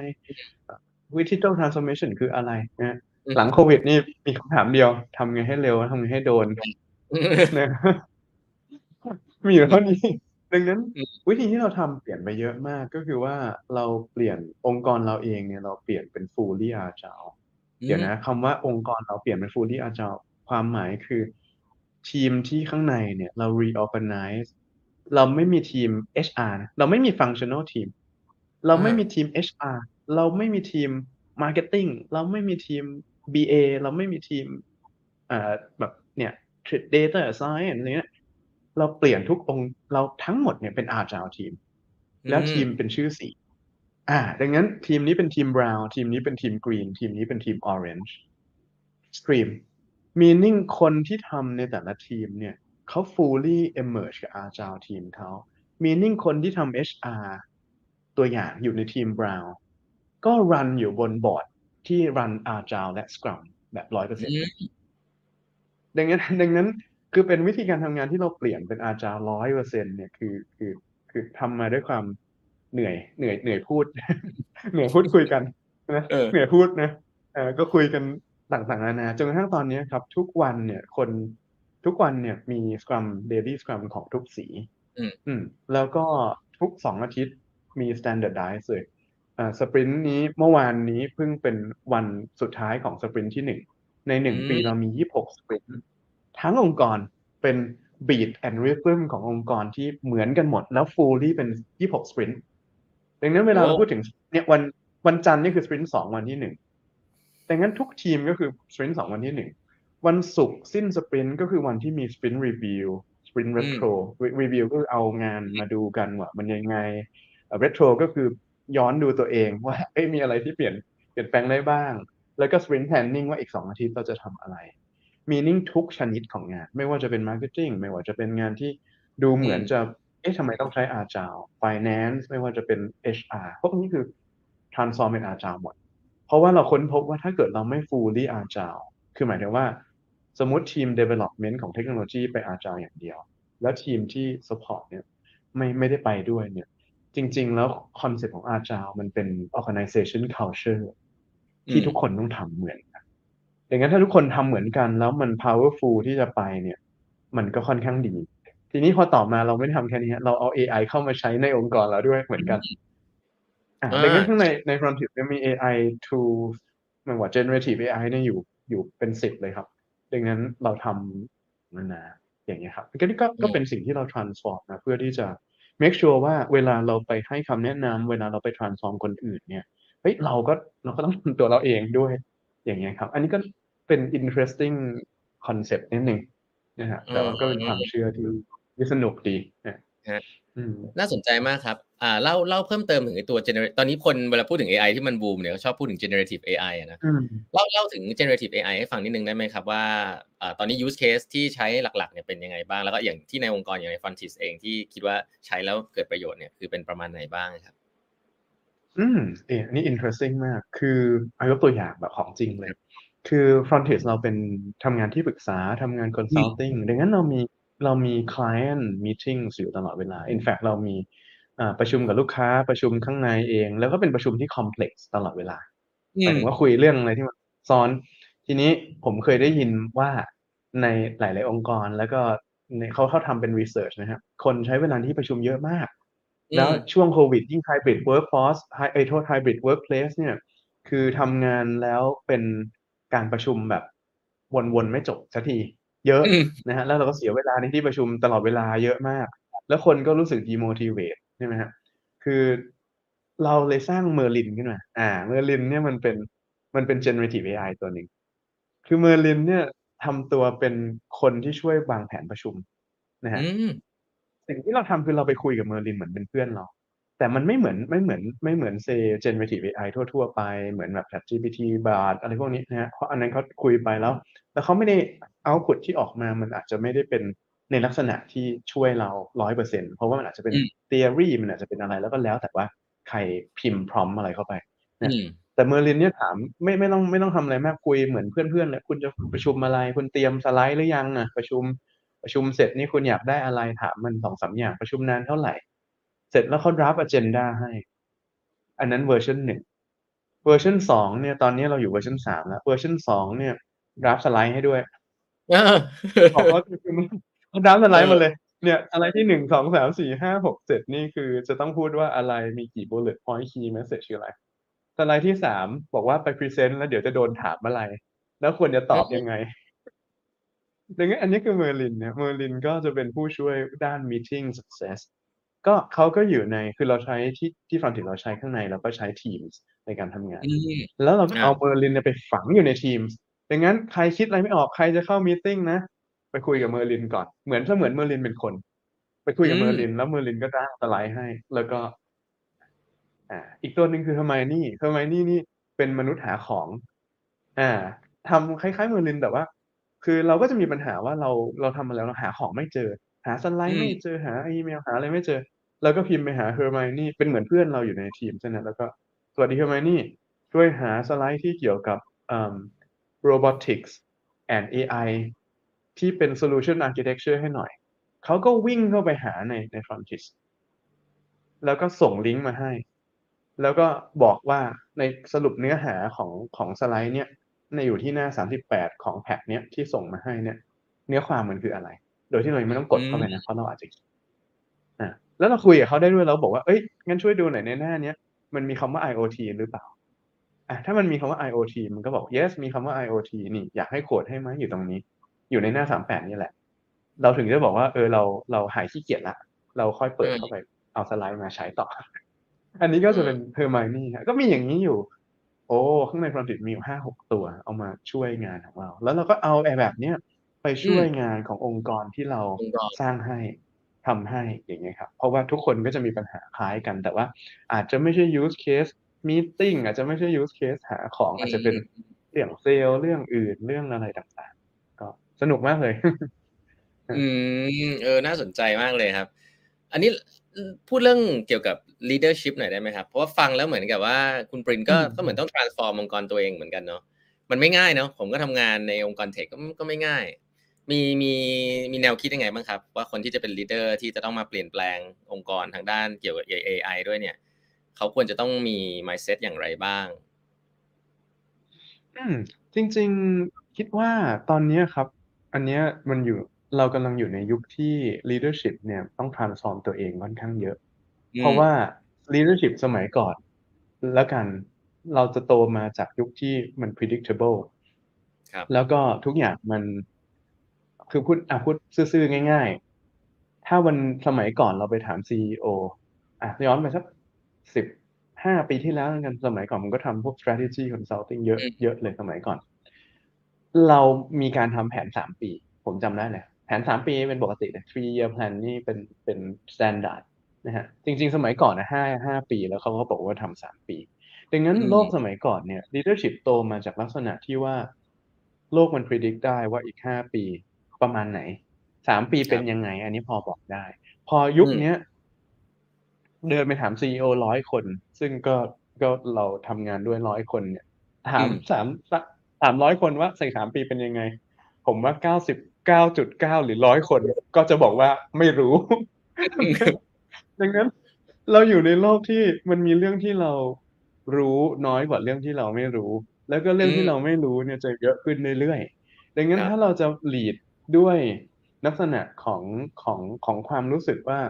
digital transformation คืออะไรนะ
อืม
หลังโควิด นี่มีคำถามเดียวทำไงให้เร็วทำไงให้โดนนะมีอยู่เท่านี้ ดังนั้น
อืม
วิธีที่เราทำเปลี่ยนไปเยอะมาก ก็คือว่าเราเปลี่ยนองค์กรเราเองเนี่ยเราเปลี่ยนเป็น fully agile เดี๋ยวนะคำว่าองค์กรเราเปลี่ยนเป็น fully agile ความหมายคือทีมที่ข้างในเนี่ยเรา reorganize เราไม่มีทีม HR นะเราไม่มี functional team เราไม่มีทีม HR เราไม่มีทีม marketing เราไม่มีทีม BA เราไม่มีทีมเอ่อแบบเนี่ย data science อะไรเงี้ย เราเปลี่ยนทุกองค์เราทั้งหมดเนี่ยเป็น agile team แล้วทีมเป็นชื่อสีอ่า ดังนั้นทีมนี้เป็นทีม brown ทีมนี้เป็นทีม green ทีมนี้เป็นทีม orange stream meaning คนที่ทำในแต่ละทีมเนี่ยเขา fully emerge กับ agile ทีมเขา meaning คนที่ทำ HR ตัวอย่างอยู่ในทีม brown ก็รันอยู่บนบอร์ดที่รัน agile และ scrum แบบร้อยเปอร์เซ็นต์
อืม
ดังนั้นดังนั้น คือเป็นวิธีการทำงานที่เราเปลี่ยนเป็นอาจารร้อยเปอร์เซ็นเนี่ยคือคือคือทำมาด้วยความเหนื่อยเหนื่อยเหนื่อยพูด เหนื่อยพูดคุยกันนะ
เออ
เหนื่อยพูดนะเออก็คุยกันต่างๆนานาจนกระทั่งตอนนี้ครับ ทุกวันเนี่ยคนทุกวันเนี่ยมี Scrum Daily Scrum ของทุกสี
อืม
อืมแล้วก็ทุกสองอาทิตย์มี Standardize เลยอ่าสปรินต์นี้เมื่อวานนี้เพิ่งเป็นวันสุดท้ายของสปรินต์ที่หนึ่งในหนึ่ง
อืม
ปีเรามียี่สิบหกสปรินต์ ทั้งองค์กรเป็น beat and rhythm ขององค์กรที่เหมือนกันหมด แล้ว fully เป็น 26 sprint ดังนั้นเวลา
โอ้
เราพูดถึงเนี่ยวันวันจันทร์นี่คือ sprint สองวันที่หนึ่งดังนั้นทุกทีมก็คือ sprint สองวันที่หนึ่งวันศุกร์สิ้น sprint ก็คือวันที่มี sprint review sprint retro review ก็คือเอางานมาดูกันว่ามันยังไงเอ่อ retro ก็คือย้อนดูตัวเองว่าเอ้ยมีอะไรที่เปลี่ยนเปลี่ยนแปลงได้บ้าง แล้วก็ sprint planning ว่าอีกสองอาทิตย์เราจะทำอะไร meaning ทุกชนิดของงาน ไม่ว่าจะเป็น marketing ไม่ว่าจะเป็นงานที่ดูเหมือนจะเอ๊ะทำไมต้องใช้ agile finance ไม่ว่าจะเป็น HR พวกนี้คือ transform เป็น agile หมด เพราะว่าเราค้นพบว่าถ้าเกิดเราไม่ fully agile คือหมายถึงว่า สมมติทีม development ของเทคโนโลยีไป agile อย่างเดียว แล้วทีมที่ support เนี่ยไม่ไม่ได้ไปด้วยเนี่ย จริง ๆ แล้วconcept ของ agile มันเป็น organization culture ที่ทุกคนต้องทำเหมือนกัน ดังนั้นถ้าทุกคนทำเหมือนกัน แล้วมัน powerful ที่จะไปเนี่ย มันก็ค่อนข้างดี ทีนี้พอต่อมาเราไม่ได้ทำแค่นี้ฮะเราเอา AI เข้ามาใช้ในองค์กรเราด้วยเหมือนกันอะ
อ่า
ดังนั้นข้างในใน Frontier เนี่ยมี AI tools ไม่ว่า generative AI เนี่ยอยู่อยู่เป็นสิบเลยครับ ดังนั้นเราทำนานาอย่างเงี้ยครับก็นี่ก็ก็เป็นสิ่งที่เรา transform นะเพื่อที่จะ make sure ว่าเวลาเราไปให้คำแนะนำเวลาเราไป transform คนอื่นเนี่ยเฮ้ยเราก็เราก็ต้องทำตัวเราเองด้วยอย่างเงี้ยครับ อันนี้ก็ เป็น interesting concept นิดนึงนะฮะแต่ว่าก็เป็นความเชื่อที่ที่สนุกดีนะ
ฮะ
อืม
น่าสนใจมากครับ อ่า เล่า เล่าเพิ่มเติมถึงไอ้ตัว generate ตอนนี้คนเวลาพูดถึง AI ที่มันบูมเนี่ยเขาชอบพูดถึง generative AI อะนะ
อืม
เล่า เล่าถึง generative AI ให้ฟังนิดนึงได้ไหมครับว่าอ่า ตอนนี้ use case ที่ใช้หลักๆ เนี่ยเป็นยังไงบ้าง แล้วก็อย่างที่ในองค์กรอย่างใน Frontis เองที่คิดว่าใช้แล้วเกิดประโยชน์เนี่ยคือเป็นประมาณไหนบ้างครับ
อืม เอะอันนี้ interesting มาก คือเอายกตัวอย่างแบบของจริงเลย คือ Frontis เราเป็นทำงานที่ปรึกษาทำงาน consulting ดังนั้นเรามีเรามี client meetings อยู่ตลอดเวลา in fact เรามีอ่าประชุมกับลูกค้าประชุมข้างในเอง แล้วก็เป็นประชุมที่ complex ตลอดเวลาหมายถึงว่าคุยเรื่องอะไรที่มันซ้อน ทีนี้ผมเคยได้ยินว่าในหลาย ๆ องค์กรแล้วก็ในเขาเขาทำเป็น research นะครับคนใช้เวลาที่ประชุมเยอะมาก แล้ว
อืม
ช่วงโควิดยิ่ง hybrid workforce ไฮเอยโทษ hybrid workplace เนี่ย คือทำงานแล้วเป็น การประชุมแบบวนๆไม่จบสักทีเยอะ
อืม
นะฮะแล้วเราก็เสียเวลาในที่ประชุมตลอดเวลาเยอะมาก แล้วคนก็รู้สึก demotivate ใช่ไหมฮะคือเราเลยสร้าง Merlin ขึ้นมา อ่า Merlin เนี่ยมันเป็นมันเป็น generative AI ตัวหนึ่ง คือ Merlin เนี่ยทำตัวเป็นคนที่ช่วยวางแผนประชุมนะฮะ
อืม
สิ่งที่เราทำคือเราไปคุยกับ Merlin เหมือนเป็นเพื่อนเรา แต่มันไม่เหมือนไม่เหมือนไม่เหมือน say generative AI ทั่ว ๆ ไปเหมือนแบบ ChatGPT Bard อะไรพวกนี้นะฮะเพราะอันนั้นเขาคุยไปแล้ว แล้วเขาไม่ได้ output ที่ออกมามันอาจจะไม่ได้เป็นในลักษณะที่ช่วยเรา100%เพราะว่ามันอาจจะเป็น
อืม
theory มันอาจจะเป็นอะไรแล้วก็แล้วแต่ว่าใครพิมพ์ prompt อะไรเข้าไป
อืม
แต่ Merlin เนี่ยถามไม่ไม่ต้องไม่ต้องทำอะไรมากคุยเหมือนเพื่อนๆเลยคุณจะประชุมอะไร คุณเตรียมสไลด์หรือยังอะประชุมประชุมเสร็จนี่คุณอยากได้อะไรถามมันสองสามอย่างประชุมนานเท่าไหร่ เสร็จแล้วเขา draft agenda ให้ อันนั้นเวอร์ชันหนึ่งเวอร์ชันสองเนี่ยตอนนี้เราอยู่เวอร์ชันสามแล้วเวอร์ชันสองเนี่ย draft สไลด์ให้ด้วย
เออ
บอกว่าคือมันเขา draft สไลด์
เออ
มาเลย เนี่ย อะไรที่หนึ่งสองสามสี่ห้าหกเจ็ดนี่คือจะต้องพูดว่าอะไรมีกี่ bullet point key message คืออะไรสไลด์ที่สามบอกว่าไป present แล้วเดี๋ยวจะโดนถามอะไร แล้วควรจะตอบยังไงดังนั้นอันนี้คือเมอร์ลินเนี่ยเมอร์ลินก็จะเป็นผู้ช่วยด้าน meeting success ก็เขาก็อยู่ในคือเราใช้ที่ที่ Frontis เราใช้ข้างในเราก็ใช้ Teams ในการทำงาน
อืม
แล้วเราก็
อ่า
เอาเมอร์ลินเนี่ยไปฝังอยู่ใน Teams ดังนั้นใครคิดอะไรไม่ออกใครจะเข้า meeting นะ ไปคุยกับเมอร์ลินก่อนเหมือนเสมือนเมอร์ลินเป็นคน ไปคุยกับ
อืม
เมอร์ลิน แล้วเมอร์ลินก็ร่างสไลด์ให้ แล้วก็ อ่า อีกตัวหนึ่งคือ Hermione Hermione นี่เป็นมนุษย์หาของ อ่าทำคล้ายๆเมอร์ลินแต่ว่า คือเราก็จะมีปัญหาว่าเราเราทำมาแล้วเราหาของไม่เจอ หาสไลด์อื
ม
ไม่เจอหาอีเมลหาอะไรไม่เจอ แล้วก็พิมพ์ไปหา Hermione เป็นเหมือนเพื่อนเราอยู่ในทีมใช่ไหมแล้วก็สวัสดี Hermione ช่วยหาสไลด์ที่เกี่ยวกับอืม robotics and AI ที่เป็น solution architecture ให้หน่อย เขาก็วิ่งเข้าไปหาในใน Frontis แล้วก็ส่งลิงก์มาให้ แล้วก็บอกว่าในสรุปเนื้อหาของของสไลด์เนี่ยในอยู่ที่หน้า 38 ของแพทเนี้ยที่ส่งมาให้เนี่ย เนื้อความมันคืออะไร โดยที่เรายังไม่ต้องกดเข้าไปนะเพราะเราอาจจะอะ แล้วเราคุยกับเขาได้ด้วยเราบอกว่าเอ้ยงั้นช่วยดูหน่อยในหน้าเนี้ยมันมีคำว่า IoT หรือเปล่าอะถ้ามันมีคำว่า IoT มันก็บอก yes มีคำว่า IoT นี่อยากให้โคดให้ไหมอยู่ตรงนี้ อยู่ในหน้า38นี่แหละ เราถึงจะบอกว่าเออเราเราหายขี้เกียจละ เราค่อยเปิดเข้าไปเอาสไลด์มาใช้ต่อ อันนี้ก็จะเป็นเ e อร์ม n นี่ฮะก็มีอย่างนี้อยู่ โอ้ข้างใน Frontit มีอยู่ห้าหกตัวเอามาช่วยงานของเรา แล้วเราก็เอาไอ้แบบเนี้ยไปช่วยงานขององค์กรที่เรา
องค์กร
สร้างให้ ทำให้อย่างเงี้ยครับเพราะว่าทุกคนก็จะมีปัญหาคล้ายกัน แต่ว่าอาจจะไม่ใช่ use case meeting อาจจะไม่ใช่ use case หาของ อาจจะเป็นเรื่องเซลล์เรื่องอื่นเรื่องอะไรต่างๆ ก็สนุกมากเลย
อืมเออน่าสนใจมากเลยครับ อันนี้พูดเรื่องเกี่ยวกับ leadership หน่อยได้ไหมครับ เพราะว่าฟังแล้วเหมือนกับว่าคุณปรินก็
อืม
ก็เหมือนต้อง transform องค์กรตัวเองเหมือนกันเนาะมันไม่ง่ายเนาะผมก็ทำงานในองค์กรเทคก็ก็ไม่ง่าย มีมีมีแนวคิดยังไงบ้างครับ ว่าคนที่จะเป็น leader ที่จะต้องมาเปลี่ยนแปลงองค์กรทางด้านเกี่ยวกับ AI ด้วยเนี่ย เขาควรจะต้องมี mindset อย่างไรบ้าง
อืมจริง ๆคิดว่าตอนเนี้ยครับ อันเนี้ยมันอยู่เรากำลังอยู่ในยุคที่ leadership เนี่ยต้อง transform ตัวเองค่อนข้างเยอะ
อืม
เพราะว่า leadership สมัยก่อน แล้วกันเราจะโตมาจากยุคที่มัน predictable
ครับ
แล้วก็ทุกอย่างมัน คือพูดอะพูดซื่อๆง่าย ๆ ถ้าวันสมัยก่อนเราไปถาม CEO อะย้อนไปสักสิบห้าปีที่แล้วแล้วกันสมัยก่อนผมก็ทำพวก strategy consulting เยอะ
อืม
เยอะเลยสมัยก่อน เรามีการทำแผนสามปี ผมจำได้เลยแผนสามปีเป็นปกติเลย three year plan นี่เป็นเป็น standard นะฮะจริง ๆ สมัยก่อนนะห้าห้าปีแล้วเขาก็บอกว่าทำสามปี ดังนั้น
อืม
โลกสมัยก่อนเนี่ย leadership โตมาจากลักษณะที่ว่า โลกมัน predict ได้ว่าอีกห้าปี ประมาณไหนสามปีเป็นยังไง อันนี้พอบอกได้ พอยุคเนี้ย เดินไปถาม CEO ร้อยคน ซึ่งก็ก็เราทำงานด้วยร้อยคนเนี่ย ถาม
อืม
สามสามร้อยคนว่าใส่สามปีเป็นยังไง ผมว่าเก้าสิบเก้าจุดเก้าหรือร้อยคน ก็จะบอกว่าไม่รู้ดังนั้น เราอยู่ในโลกที่มันมีเรื่องที่เรารู้น้อยกว่าเรื่องที่เราไม่รู้ แล้วก็เรื่อง
อืม
ที่เราไม่รู้เนี่ยจะเยอะขึ้นเรื่อยๆดังนั้น
ครับ
ถ้าเราจะ lead ด้ ด้วยลักษณะของของของความรู้สึกว่า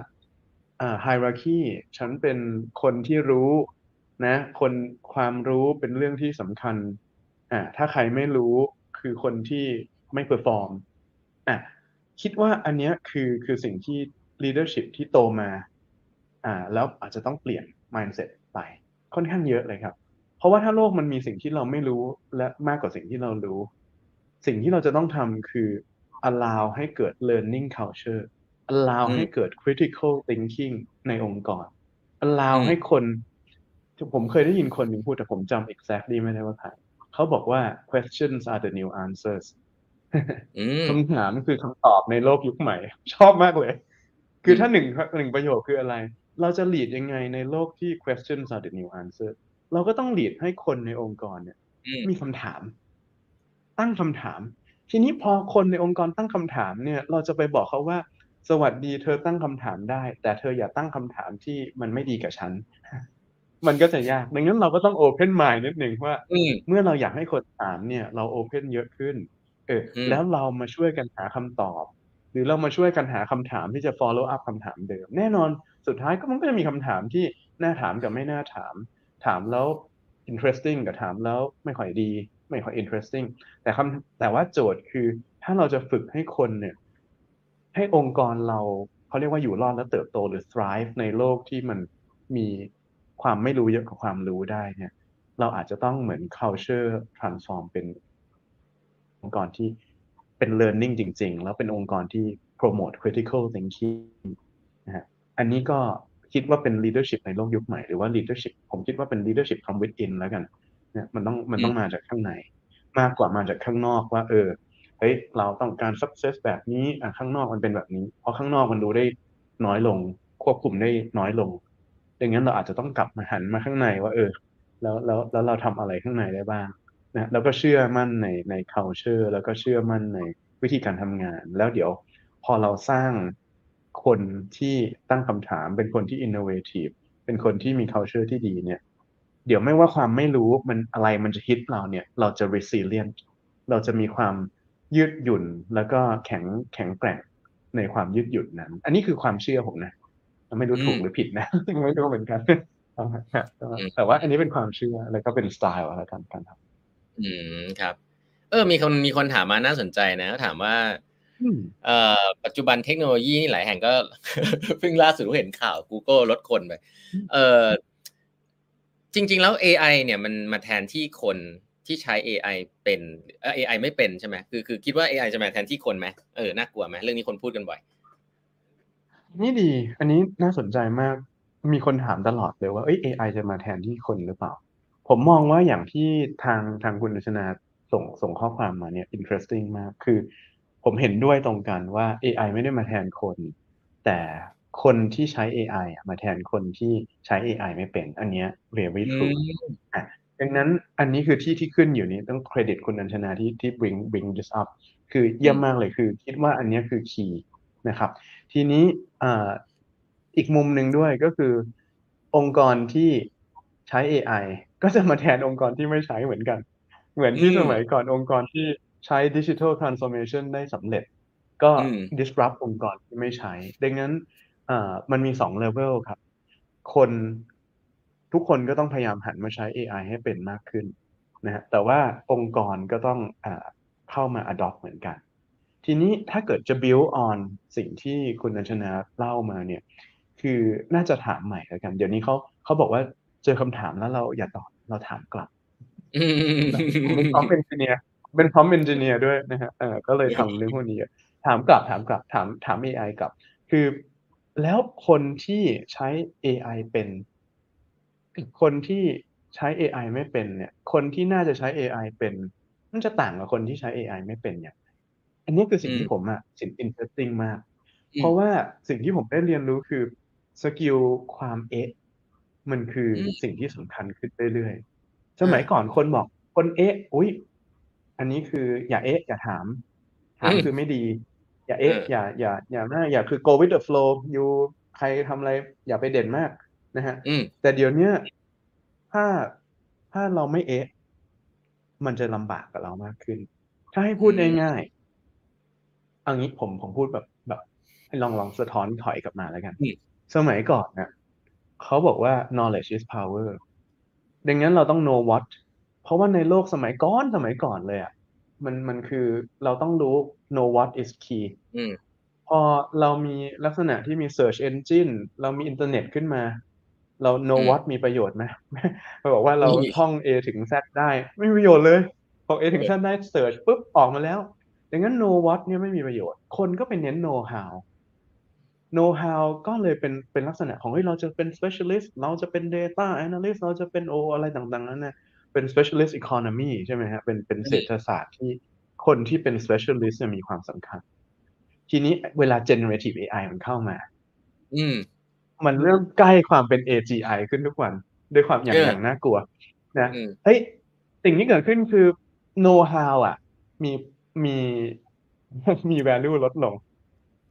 อ่า hierarchy ฉันเป็นคนที่รู้นะ คนความรู้เป็นเรื่องที่สำคัญอ่าถ้าใครไม่รู้คือคนที่ไม่ perform อะคิดว่าอันเนี้ยคือคือสิ่งที่ leadership ที่โตมา อ่า แล้วอาจจะต้องเปลี่ยน mindset ไป ค่อนข้างเยอะเลยครับ เพราะว่าถ้าโลกมันมีสิ่งที่เราไม่รู้และมากกว่าสิ่งที่เรารู้ สิ่งที่เราจะต้องทำคือ allow ให้เกิด learning culture allow
อืม
ให้เกิด critical thinking ในองค์กร allow
อืม
ให้คนผมเคยได้ยินคนหนึ่งพูดแต่ผมจำ exactly ไม่ได้ว่าใครเขาบอกว่า questions are the new answers
อืม
คำถามคือคำตอบในโลกยุคใหม่ ชอบมากเลย คือ
ม
ถ้าหนึ่งหนึ่งประโยคคืออะไร เราจะ lead ยังไงในโลกที่ questions are the new answer เราก็ต้อง lead ให้คนในองค์กรเนี่ย
อืม
มีคำถาม ตั้งคำถาม ทีนี้พอคนในองค์กรตั้งคำถามเนี่ย เราจะไปบอกเขาว่า สวัสดีเธอตั้งคำถามได้ แต่เธออย่าตั้งคำถามที่มันไม่ดีกับฉัน มันก็จะยาก ดังนั้นเราก็ต้อง open mind นิดหนึ่งว่า
อืม
เมื่อเราอยากให้คนถามเนี่ย เรา open เยอะขึ้น เอออ
ม
แล้วเรามาช่วยกันหาคำตอบ หรือเรามาช่วยกันหาคำถามที่จะ follow up คำถามเดิม แน่นอนสุดท้ายก็มันก็จะมีคำถามที่น่าถามกับไม่น่าถาม ถามแล้ว interesting กับถามแล้วไม่ค่อยดีไม่ค่อย interesting แต่คำแต่ว่าโจทย์คือถ้าเราจะฝึกให้คนเนี่ย ให้องค์กรเราเขาเรียกว่าอยู่รอดและเติบโตหรือ thrive ในโลกที่มันมีความไม่รู้เยอะกว่าความรู้ได้เนี่ย เราอาจจะต้องเหมือน culture transform เป็นองค์กรที่เป็น learning จริง ๆ แล้วเป็นองค์กรที่ promote critical thinking นะฮะอันนี้ก็คิดว่าเป็น leadership ในโลกยุคใหม่หรือว่า leadership ผมคิดว่าเป็น leadership from within แล้วกัน เนี่ยมันต้องมันต้องมาจากข้างใน มากกว่ามาจากข้างนอกว่า เออเฮ้ยเราต้องการ success แบบนี้อะข้างนอกมันเป็นแบบนี้ เพราะข้างนอกมันดูได้น้อยลง ควบคุมได้น้อยลง ดังนั้นเราอาจจะต้องกลับมาหันมาข้างในว่า เออ แล้วแล้วแล้วเราทำอะไรข้างในได้บ้างนะแล้วก็เชื่อมั่นในใน culture แล้วก็เชื่อมั่นในวิธีการทำงาน แล้วเดี๋ยวพอเราสร้างคนที่ตั้งคำถาม เป็นคนที่ innovative เป็นคนที่มี culture ที่ดีเนี่ย เดี๋ยวไม่ว่าความไม่รู้มันอะไรมันจะฮิตเราเนี่ย เราจะ resilient เราจะมีความยืดหยุ่นแล้วก็แข็งแข็งแกร่งในความยืดหยุ่นนั้น อันนี้คือความเชื่อผมนะไม่รู้ถูกหรือผิดนะไม่รู้เหมือนกันแต่ว่าอันนี้เป็นความเชื่อแล้วก็เป็นสไตล์อะไรกันกันครับ
อืมครับ เออ มีคนมีคนถามมาน่าสนใจนะเขาถามว่า
อืม
เอ่อปัจจุบันเทคโนโลยีนี่หลายแห่งก็เพิ่งล่าสุดเห็นข่าว Google ลดคนไปเออ จริง ๆ แล้ว AI เนี่ยมันมาแทนที่คนที่ใช้ AI เป็นเออ AI ไม่เป็นใช่ไหมคือคือคิดว่า AI จะมาแทนที่คนไหมเออน่ากลัวไหมเรื่องนี้คนพูดกันบ่อย
นี่ดี อันนี้น่าสนใจมาก มีคนถามตลอดเลยว่าเอ้ย AI จะมาแทนที่คนหรือเปล่า ผมมองว่าอย่างที่ทางทางคุณชนาส่งส่งข้อความมาเนี่ย interesting มากคือ ผมเห็นด้วยตรงกันว่า AI ไม่ได้มาแทนคน แต่ คนที่ใช้ AI อะมาแทนคนที่ใช้ AI ไม่เป็น อันเนี้ย very
อื
true
ม
อะดังนั้นอันนี้คือที่ที่ขึ้นอยู่นี้ต้องเครดิตคุณอัญชนาที่ที่ bring bring this up คือเยี่ยมมากเลยคือ คิดว่าอันเนี้ยคือคีย์นะครับ ทีนี้อ่าอีกมุมหนึ่งด้วยก็คือ องค์กรที่ใช้ AI ก็จะมาแทนองค์กรที่ไม่ใช้เหมือนกัน เหมือนที่
อืม
สมัยก่อนองค์กรที่ใช้ digital transformation ได้สำเร็จ ก็
อืม
disrupt องค์กรที่ไม่ใช้ ดังนั้น อ่ามันมีสอง level ครับ คนทุกคนก็ต้องพยายามหันมาใช้ AI ให้เป็นมากขึ้นนะฮะแต่ว่าองค์กรก็ต้องอาเข้ามา adopt เหมือนกัน ทีนี้ถ้าเกิดจะ build on สิ่งที่คุณอัญชนาเล่ามาเนี่ย คือน่าจะถามใหม่แล้วกัน เดี๋ยวนี้เขาเขาบอกว่าเจอคำถามแล้วเราอย่าตอบเราถามกลับ
อืม
ผมเป็น prompt engineer เป็น prompt engineer ด้วยนะฮะเออก็เลยทำเรื่องพวกนี้เยอะถามกลับถามกลับถามถาม AI กลับ คือ แล้วคนที่ใช้ AI เป็นกับคนที่ใช้ AI ไม่เป็นเนี่ย คนที่น่าจะใช้ AI เป็นมันจะต่างกับคนที่ใช้ AI ไม่เป็นอย่างไรอันนี้คือสิ่งที่ผมอะสิ่ง interesting มาก
อืม
เพราะว่าสิ่งที่ผมได้เรียนรู้คือ skill ความเอ๊ะมันคืออ
ม
สิ่งที่สำคัญขึ้นเรื่อยๆ สมัยก่อนคนบอกคนเอ๊ะอุ้ยอันนี้คืออย่าเอ๊ะอย่าถามถาม
อืม
คือไม่ดี อย่าเอ๊ะ
เออ
อย่าอย่าอย่าหน้าอย่าคือ go with the flow อยู่ใครทำอะไร อย่าไปเด่นมากนะฮะ
อืม
แต่เดี๋ยวเนี้ยถ้าถ้าเราไม่เอ๊ะ มันจะลำบากกับเรามากขึ้น ถ้าให้พูด
อืม
ง่ายๆเอางี้ผมผมพูดแบบแบบให้ลองลองสะท้อนถอยกลับมาแล้วกัน
อืม
สมัยก่อนนะเขาบอกว่า knowledge is power ดังนั้นเราต้อง know what เพราะว่าในโลกสมัยก่อนสมัยก่อนเลยอะ มันมันคือเราต้องรู้ know what is key
อืม
พอเรามีลักษณะที่มี search engine เรามีอินเทอร์เน็ตขึ้นมา เรา know
อืม
what มีประโยชน์ไหมมาบอกว่าเรา
ไม่มี
ท่อง A ถึง Z ได้ ไม่มีประโยชน์เลยพอ A ถึง Z ได้ search ปุ๊บออกมาแล้วดังนั้น know what เนี่ยไม่มีประโยชน์ คนก็ไปเน้น know how know how ก็เลยเป็นเป็นลักษณะของเฮ้ยเราจะเป็น specialist เราจะเป็น data analyst เราจะเป็นโออะไรต่างๆนั้นนะ เป็น specialist economy ใช่ไหมฮะเป็นเป็นเศรษฐศาสตร์ที่คนที่เป็น specialist เนี่ยมีความสำคัญ ทีนี้เวลา generative AI มันเข้ามา
อืม
มันเริ่มใกล้ความเป็น AGI ขึ้นทุกวัน ด้วยความอย่าง
เออ
อ
อ
ย่างน่ากลัว นะ
อืม
เฮ้ยสิ่งที่เกิดขึ้นคือ know how อะ มีมีมี value ลดลง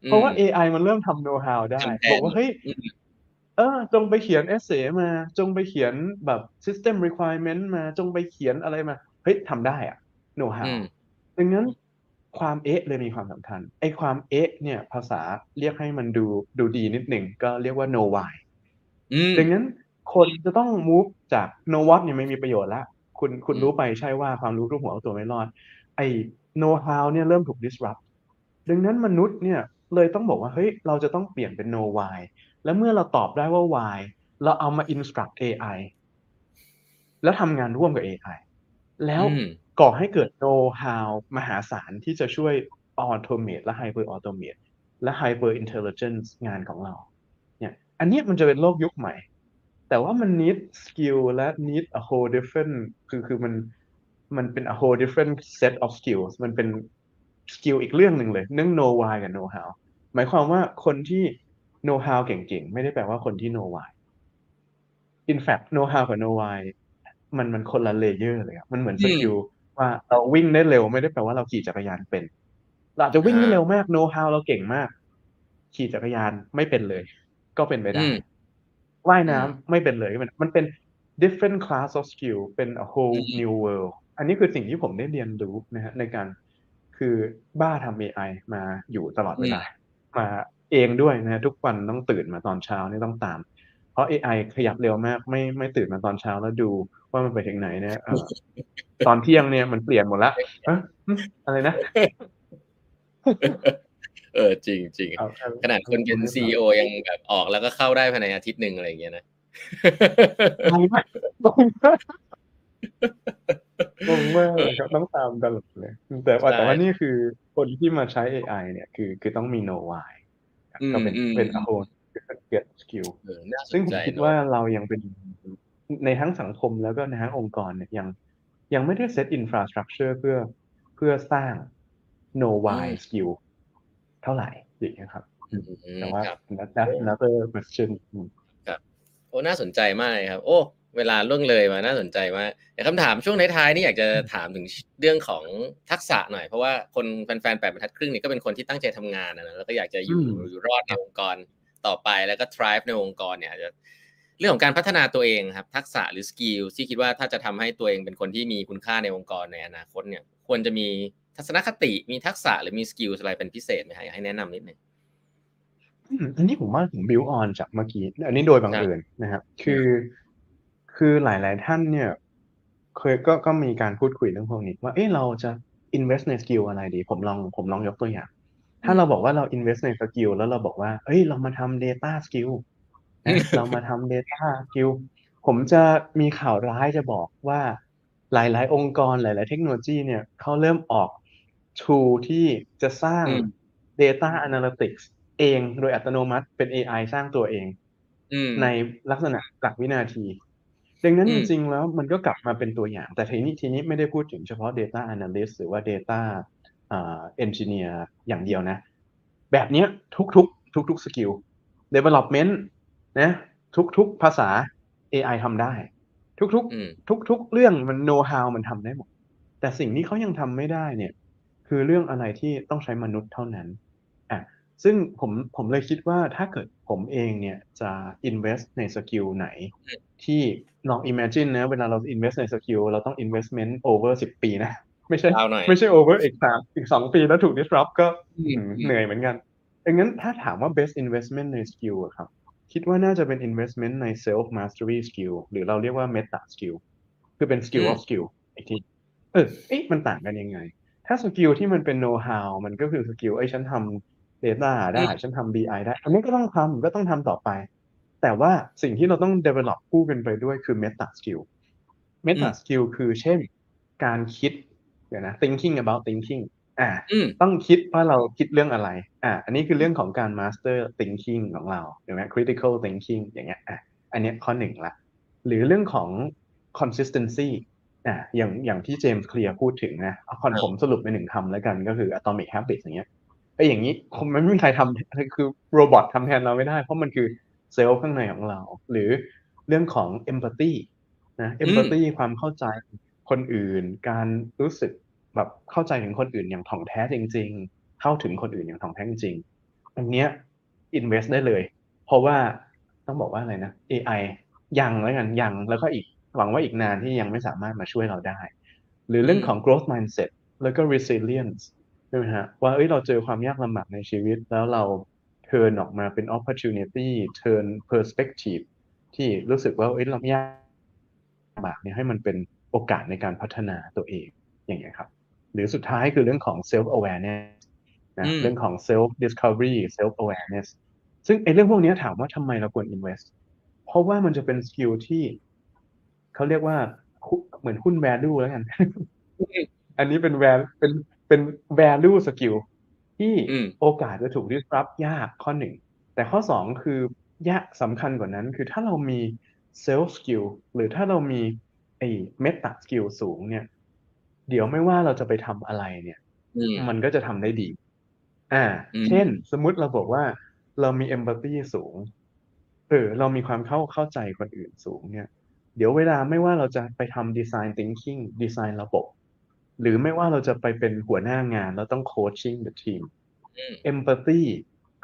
เพราะว่า AI มันเริ่มทำ know how ได้
ทำแทน
บอกว่าเฮ้ย
อืม
เออ จงไปเขียน essay มา จงไปเขียนแบบ system requirement มา จงไปเขียนอะไรมา เฮ้ยทำได้อะ know
อื
how
ม
ดังนั้นความเอ๊ะเลยมีความสำคัญ ไอ้ความเอ๊ะเนี่ย ภาษาเรียกให้มันดูดูดีนิดหนึ่ง ก็เรียกว่า know why
อืม
ดังนั้นคนจะต้อง move จาก know what เนี่ยไม่มีประโยชน์ละ คุณคุณ
อืม
รู้ไปใช่ว่าความรู้ทุกหัวเอาตัวไม่รอด ไอ้ know how เนี่ยเริ่มถูก disrupt ดังนั้นมนุษย์เนี่ยเลยต้องบอกว่า เฮ้ย เราจะต้องเปลี่ยนเป็น know why แล้วเมื่อเราตอบได้ว่า why เราเอามา instruct AI แล้วทำงานร่วมกับ AI แล้ว
อืม
ก่อให้เกิด know how มหาศาลที่จะช่วย automate และ hyper automate และ hyper intelligence งานของเรา เนี่ย อันเนี้ยมันจะเป็นโลกยุคใหม่ แต่ว่ามัน need skill และ need a whole different คือคือมันมันเป็น a whole different set of skills มันเป็น skill อีกเรื่องหนึ่งเลยเรื่อง know why กับ know how หมายความว่าคนที่ know how เก่งๆ ไม่ได้แปลว่าคนที่ know why in fact know how กับ know why มันมันคนละ layer เลยครับมันเหมือน
อื
ส
ม
กิลว่าเราวิ่งได้เร็วไม่ได้แปลว่าเราขี่จักรยานเป็น เราอาจจะวิ่งได้
อ่า
เร็วมาก know how เราเก่งมาก ขี่จักรยานไม่เป็นเลย ก็เป็นไป
อื
ได้
ม
ว่าย
อืม
น้ำไม่เป็นเลยมันมันเป็น different class of skill เป็น a
อื
whole
ม
new world อันนี้คือสิ่งที่ผมได้เรียนรู้นะฮะในการคือบ้าทำ AI มาอยู่ตลอด
อื
เว
ม
ลามา เองด้วยนะฮะทุกวันต้องตื่นมาตอนเช้านี่ต้องตาม เพราะ AI ขยับเร็วมาก ไม่ไม่ตื่นมาตอนเช้าแล้วดูว่ามันไปถึงไหนเนี่ยเอ่อตอนเที่ยงเนี่ยมันเปลี่ยนหมดละเอ๊ะหึอะไรนะ
เออจริงจริง
เอาเอา
ขนาดคนเป็น
เอา
ซีอยังแบบออกแล้วก็เข้าได้ภายในอาทิตย์หนึ่งอะไรอย่างเงี้ยนะ
งงมากงงมากงงมากเลยครับต้องตามตลอดเลยแต่ว่า
ใช่
แต่ว่านี่คือคนที่มาใช้ AI เนี่ยคือคือต้องมี know why ครับ
อืม
ก็เป็น
อืม
เป็น a whole different skill
เออน่าส
ซึ่ง
น
ผม
ใจ
คิด
เนอะ
ว่าเรายังเป็นในทั้งสังคมแล้วก็ในทั้งองค์กรเนี่ยยังยังไม่ได้ set infrastructure เพื่อเพื่อสร้าง know
อื
why
ม
skill เท่าไหร่อย่างเงี้ยครับ
อืม
แต่ว่า
ครับ
that- that's another question อืม
โอ้น่าสนใจมากเลยครับ โอ้ เวลาล่วงเลยมาน่าสนใจมากแต่คำถามช่วงท้ายๆนี่อยากจะถามถึงเรื่องของทักษะหน่อย เพราะว่าคนแฟนๆแปดบรรทัดครึ่งนี่ก็เป็นคนที่ตั้งใจทำงานนะนะแล้วก็อยากจะอยู่
อืม
อยู่รอดในองค์กรต่อไปแล้วก็ thrive ในองค์กรเนี่ยอาจจะเรื่องของการพัฒนาตัวเองครับ ทักษะหรือ skill ที่คิดว่าถ้าจะทำให้ตัวเองเป็นคนที่มีคุณค่าในองค์กรในอนาคตเนี่ยควรจะมีทัศนคติมีทักษะหรือมี skill อะไรเป็นพิเศษไหมฮะอยากให้แนะนำนิดนึง
อืมอันนี้ผมว่าผม build on จากเมื่อกี้ อันนี้โดยบังเอิญครับนะครับ คือ คือหลาย ๆ ท่านเนี่ย เคยก็ก็มีการพูดคุยเรื่องพวกนี้ว่าเอ๊ะเราจะ invest ใน skill อะไรดี ผมลองผมลองยกตัวอย่าง ถ้าเราบอกว่าเรา invest ในสกิลแล้วเราบอกว่าเอ้ยเรามาทำ data skill นะเรามาทำ data skill ผมจะมีข่าวร้ายจะบอกว่าหลาย ๆ องค์กรหลาย ๆ เทคโนโลยีเนี่ยเขาเริ่มออก tool ที่จะสร้าง
อืม
data analytics เองโดยอัตโนมัติเป็น AI สร้างตัวเอง
อืม
ในลักษณะหลักวินาที ดังนั้น
อื
จ
ม
ริงๆแล้วมันก็กลับมาเป็นตัวอย่าง แต่ทีนี้ทีนี้ไม่ได้พูดถึงเฉพาะ data analyst หรือว่า data อ่า engineer อย่างเดียวนะ แบบเนี้ยทุกๆ ทุกๆ skill development นะทุกๆ ภาษา AI ทำได้
อืมทุก
ๆทุกๆ เรื่องมัน know how มันทำได้หมด แต่สิ่งที่เขายังทำไม่ได้เนี่ย คือเรื่องอะไรที่ต้องใช้มนุษย์เท่านั้นอะ ซึ่งผมผมเลยคิดว่าถ้าเกิดผมเองเนี่ยจะ invest ใน skill ไหน ที่ลอง imagine นะเวลาเรา invest ใน skill เราต้อง investment over สิบปีนะ ไม่ใช่
ยาวหน่อย
ไม่ใช่ over อีกสามอีกสองปีแล้วถูก disrupt ก็
อืม
อืมเหนื่อยเหมือนกันดังนั้นถ้าถามว่า best investment ใน skill อะครับ คิดว่าน่าจะเป็น investment ใน self mastery skill หรือเราเรียกว่า meta skill คือเป็น skill
อืม
of skill อีกทีเออเอ๊ะมันต่างกันยังไง ถ้า skill ที่มันเป็น know how มันก็คือ skill ไอ้ยฉันทำ data ได้ฉันทำ BI ได้อันนี้ก็ต้องทำก็ต้องทำต่อไป แต่ว่าสิ่งที่เราต้อง develop คู่กันไปด้วยคือ meta skill meta skill คือเช่น การคิดเดี๋ยวนะ thinking about thinking อ่า
อืม
ต้องคิดว่าเราคิดเรื่องอะไร อ่า อันนี้คือเรื่องของการ master thinking ของเราเห็นไหม critical thinking อย่างเงี้ยอะอันเนี้ยข้อหนึ่งละ หรือเรื่องของ consistency อ่าอย่างอย่างที่เจมส์เคลียร์พูดถึงนะเอาคอน
ครับ
ผมสรุปเป็นหนึ่งคำแล้วกันก็คือ atomic habits อย่างเงี้ย ไอ้อย่างนี้คงไม่มีใครทำคือโรบอททำแทนเราไม่ได้ เพราะมันคือเซลล์ข้างในของเรา หรือเรื่องของ empathy นะ empathy ความเข้าใจคนอื่น การรู้สึกแบบเข้าใจถึงคนอื่นอย่างถ่องแท้จริง ๆ เข้าถึงคนอื่นอย่างถ่องแท้จริงๆอันเนี้ย invest ได้เลย เพราะว่าต้องบอกว่าอะไรนะ AI ยังแล้วกันยังแล้วก็อีกหวังว่าอีกนานที่ยังไม่สามารถมาช่วยเราได้ หรือเรื่องของ growth mindset แล้วก็ resilience ใช่ไหมฮะว่าเอ้ยเราเจอความยากลำบากในชีวิต แล้วเรา turn ออกมาเป็น opportunity turn perspective ที่รู้สึกว่าเอ้ยเรายากลำบากเนี่ยให้มันเป็นโอกาสในการพัฒนาตัวเองอย่างเงี้ยครับ หรือสุดท้ายคือเรื่องของ self awareness นะ
อืม
เรื่องของ self discovery self awareness ซึ่งไอ้เรื่องพวกเนี้ยถามว่าทำไมเราควร invest เพราะว่ามันจะเป็นสกิลที่เขาเรียกว่าหุ้นเหมือนหุ้น value แล้วกันอันนี้เป็น value เป็น เป็น value skill ที่
อืม
โอกาสจะถูก disrupt ยากข้อหนึ่ง แต่ข้อสองคือยากสำคัญกว่านั้น คือถ้าเรามี self skill หรือถ้าเรามีไอ้ meta skill สูงเนี่ย เดี๋ยวไม่ว่าเราจะไปทำอะไรเนี่ย
อืม
มันก็จะทำได้ดี อ่า
อืม
เช่น สมมุติเราบอกว่าเรามี empathy สูงเออเรามีความเข้าเข้าใจคนอื่นสูงเนี่ย เดี๋ยวเวลาไม่ว่าเราจะไปทำ design thinking ดีไซน์ระบบ หรือไม่ว่าเราจะไปเป็นหัวหน้างานแล้วต้อง coaching the team
อืม
empathy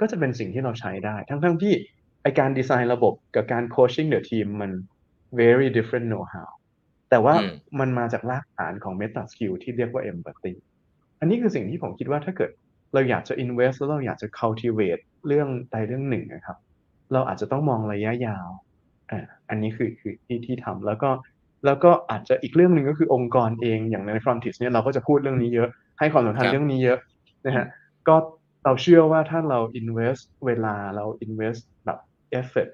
ก็จะเป็นสิ่งที่เราใช้ได้ ทั้งทั้งๆที่ไอการดีไซน์ระบบกับการ coaching the team มัน very different know how แต่ว่า
อืม
มันมาจากรากฐานของ meta skill ที่เรียกว่า empathy อันนี้คือสิ่งที่ผมคิดว่าถ้าเกิดเราอยากจะ invest แล้วเราอยากจะ cultivate เรื่องใดเรื่องหนึ่งนะครับ เราอาจจะต้องมองระยะยาวอ่าอันนี้คือคือที่ที่ทำแล้วก็ แล้วก็อาจจะอีกเรื่องหนึ่งก็คือองค์กรเองอย่างใน Frontis เนี่ยเราก็จะพูดเรื่องนี้เยอะให้ความสำคัญ
ครับ
เรื่องนี้เยอะนะฮะก็เราเชื่อว่าถ้าเรา invest เวลาเรา invest แบบ effort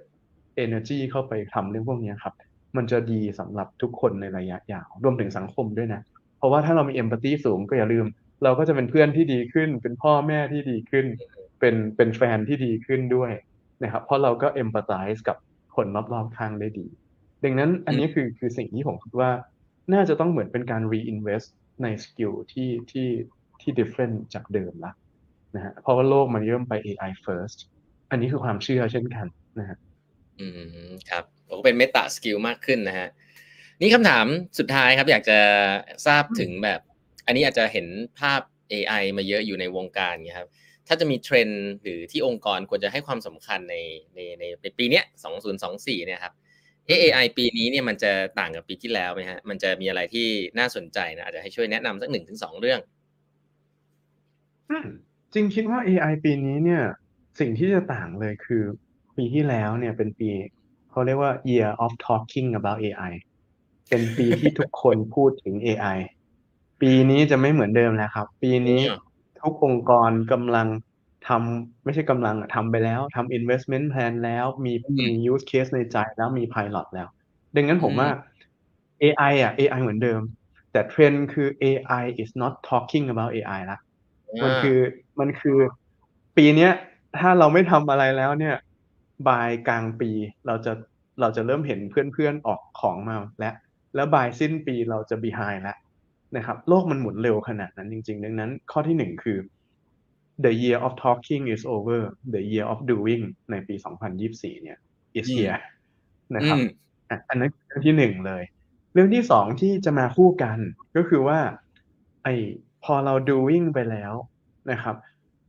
energy เข้าไปทำเรื่องพวกนี้ครับ มันจะดีสำหรับทุกคนในระยะยาว รวมถึงสังคมด้วยนะ เพราะว่าถ้าเรามี empathy สูงก็อย่าลืม เราก็จะเป็นเพื่อนที่ดีขึ้น เป็นพ่อแม่ที่ดีขึ้น เป็นเป็นแฟนที่ดีขึ้นด้วยนะครับ เพราะเราก็ empathize กับคนรอบๆข้างได้ดี ดังนั้นอันนี้คือคือสิ่งที่ผมคิดว่าน่าจะต้องเหมือนเป็นการ reinvest ใน skill ที่ที่ที่ different จากเดิมละนะฮะเพราะว่าโลกมันเริ่มไป AI first อันนี้คือความเชื่อเช่นกันนะฮะ
อืมครับผมก็เป็น meta skill มากขึ้นนะฮะนี่คำถามสุดท้ายครับ อยากจะทราบถึงแบบ อันนี้อาจจะเห็นภาพ AI มาเยอะอยู่ในวงการเนี่ยครับ ถ้าจะมีเทรนด์หรือที่องค์กรควรจะให้ความสำคัญในในในในปีเนี้ย2024เนี่ยครับ เอ๊ะ AI ปีนี้เนี่ยมันจะต่างกับปีที่แล้วไหมฮะ มันจะมีอะไรที่น่าสนใจนะอาจจะให้ช่วยแนะนำสักหนึ่งถึงสองเรื่อง
อืมจริงคิดว่า AI ปีนี้เนี่ย สิ่งที่จะต่างเลยคือ ปีที่แล้วเนี่ยเป็นปีเขาเรียกว่า year of talking about AI เป็นปีที่ทุกคนพูดถึง AI ปีนี้จะไม่เหมือนเดิมแล้วครับ ปีนี้
อืม
ทุกองค์กรกำลัง ทำไม่ใช่กำลังอะทำไปแล้วทำ investment plan แล้วมี
อืม
มี use case ในใจแล้วมี pilot แล้ว ดังนั้นผม
อืม
ว่า AI อะ AI เหมือนเดิม แต่เทรนด์คือ AI is not talking about AI ละมันคือมันคือปีเนี้ยถ้าเราไม่ทำอะไรแล้วเนี่ยบายกลางปีเราจะเราจะเริ่มเห็นเพื่อนๆออกของมาแล้วแล้วบายสิ้นปีเราจะ behind แล้วนะครับ โลกมันหมุนเร็วขนาดนั้นจริง ๆ ดังนั้น ข้อที่หนึ่งคือ the year of talking is over the year of doing ในปี 2024 เนี่ย is
อืม
here นะครับ
อืม
อะอันนั้นเรื่องที่หนึ่งเลย เรื่องที่สองที่จะมาคู่กันก็คือว่า ไอพอเรา doing ไปแล้วนะครับ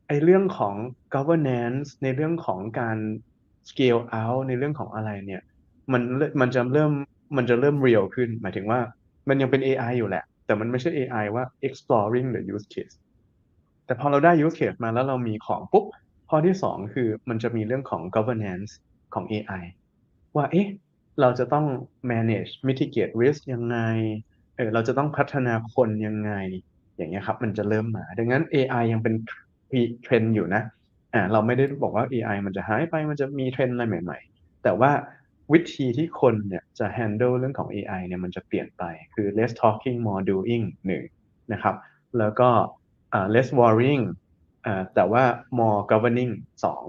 ไอเรื่องของ governance ในเรื่องของการ scale out ในเรื่องของอะไรเนี่ย มันเริ่มมันจะเริ่มมันจะเริ่ม real ขึ้น หมายถึงว่ามันยังเป็น AI อยู่แหละ แต่มันไม่ใช่ AI ว่า exploring the use case แต่พอเราได้ use case มาแล้วเรามีของปุ๊บข้อที่สองคือมันจะมีเรื่องของ governance ของ AI ว่าเอ๊ะเราจะต้อง manage mitigate risk ยังไงเออเราจะต้องพัฒนาคนยังไง อย่างเงี้ยครับมันจะเริ่มมา ดังนั้น AI ยังเป็นเทรนอยู่นะอ่าเราไม่ได้บอกว่า AI มันจะหายไปมันจะมีเทรนอะไรใหม่ ๆ แต่ว่าวิธีที่คนเนี่ยจะ handle เรื่องของ AI เนี่ยมันจะเปลี่ยนไปคือ less talking more doing หนึ่งนะครับ แล้วก็ less worrying แต่ว่า more governing สอง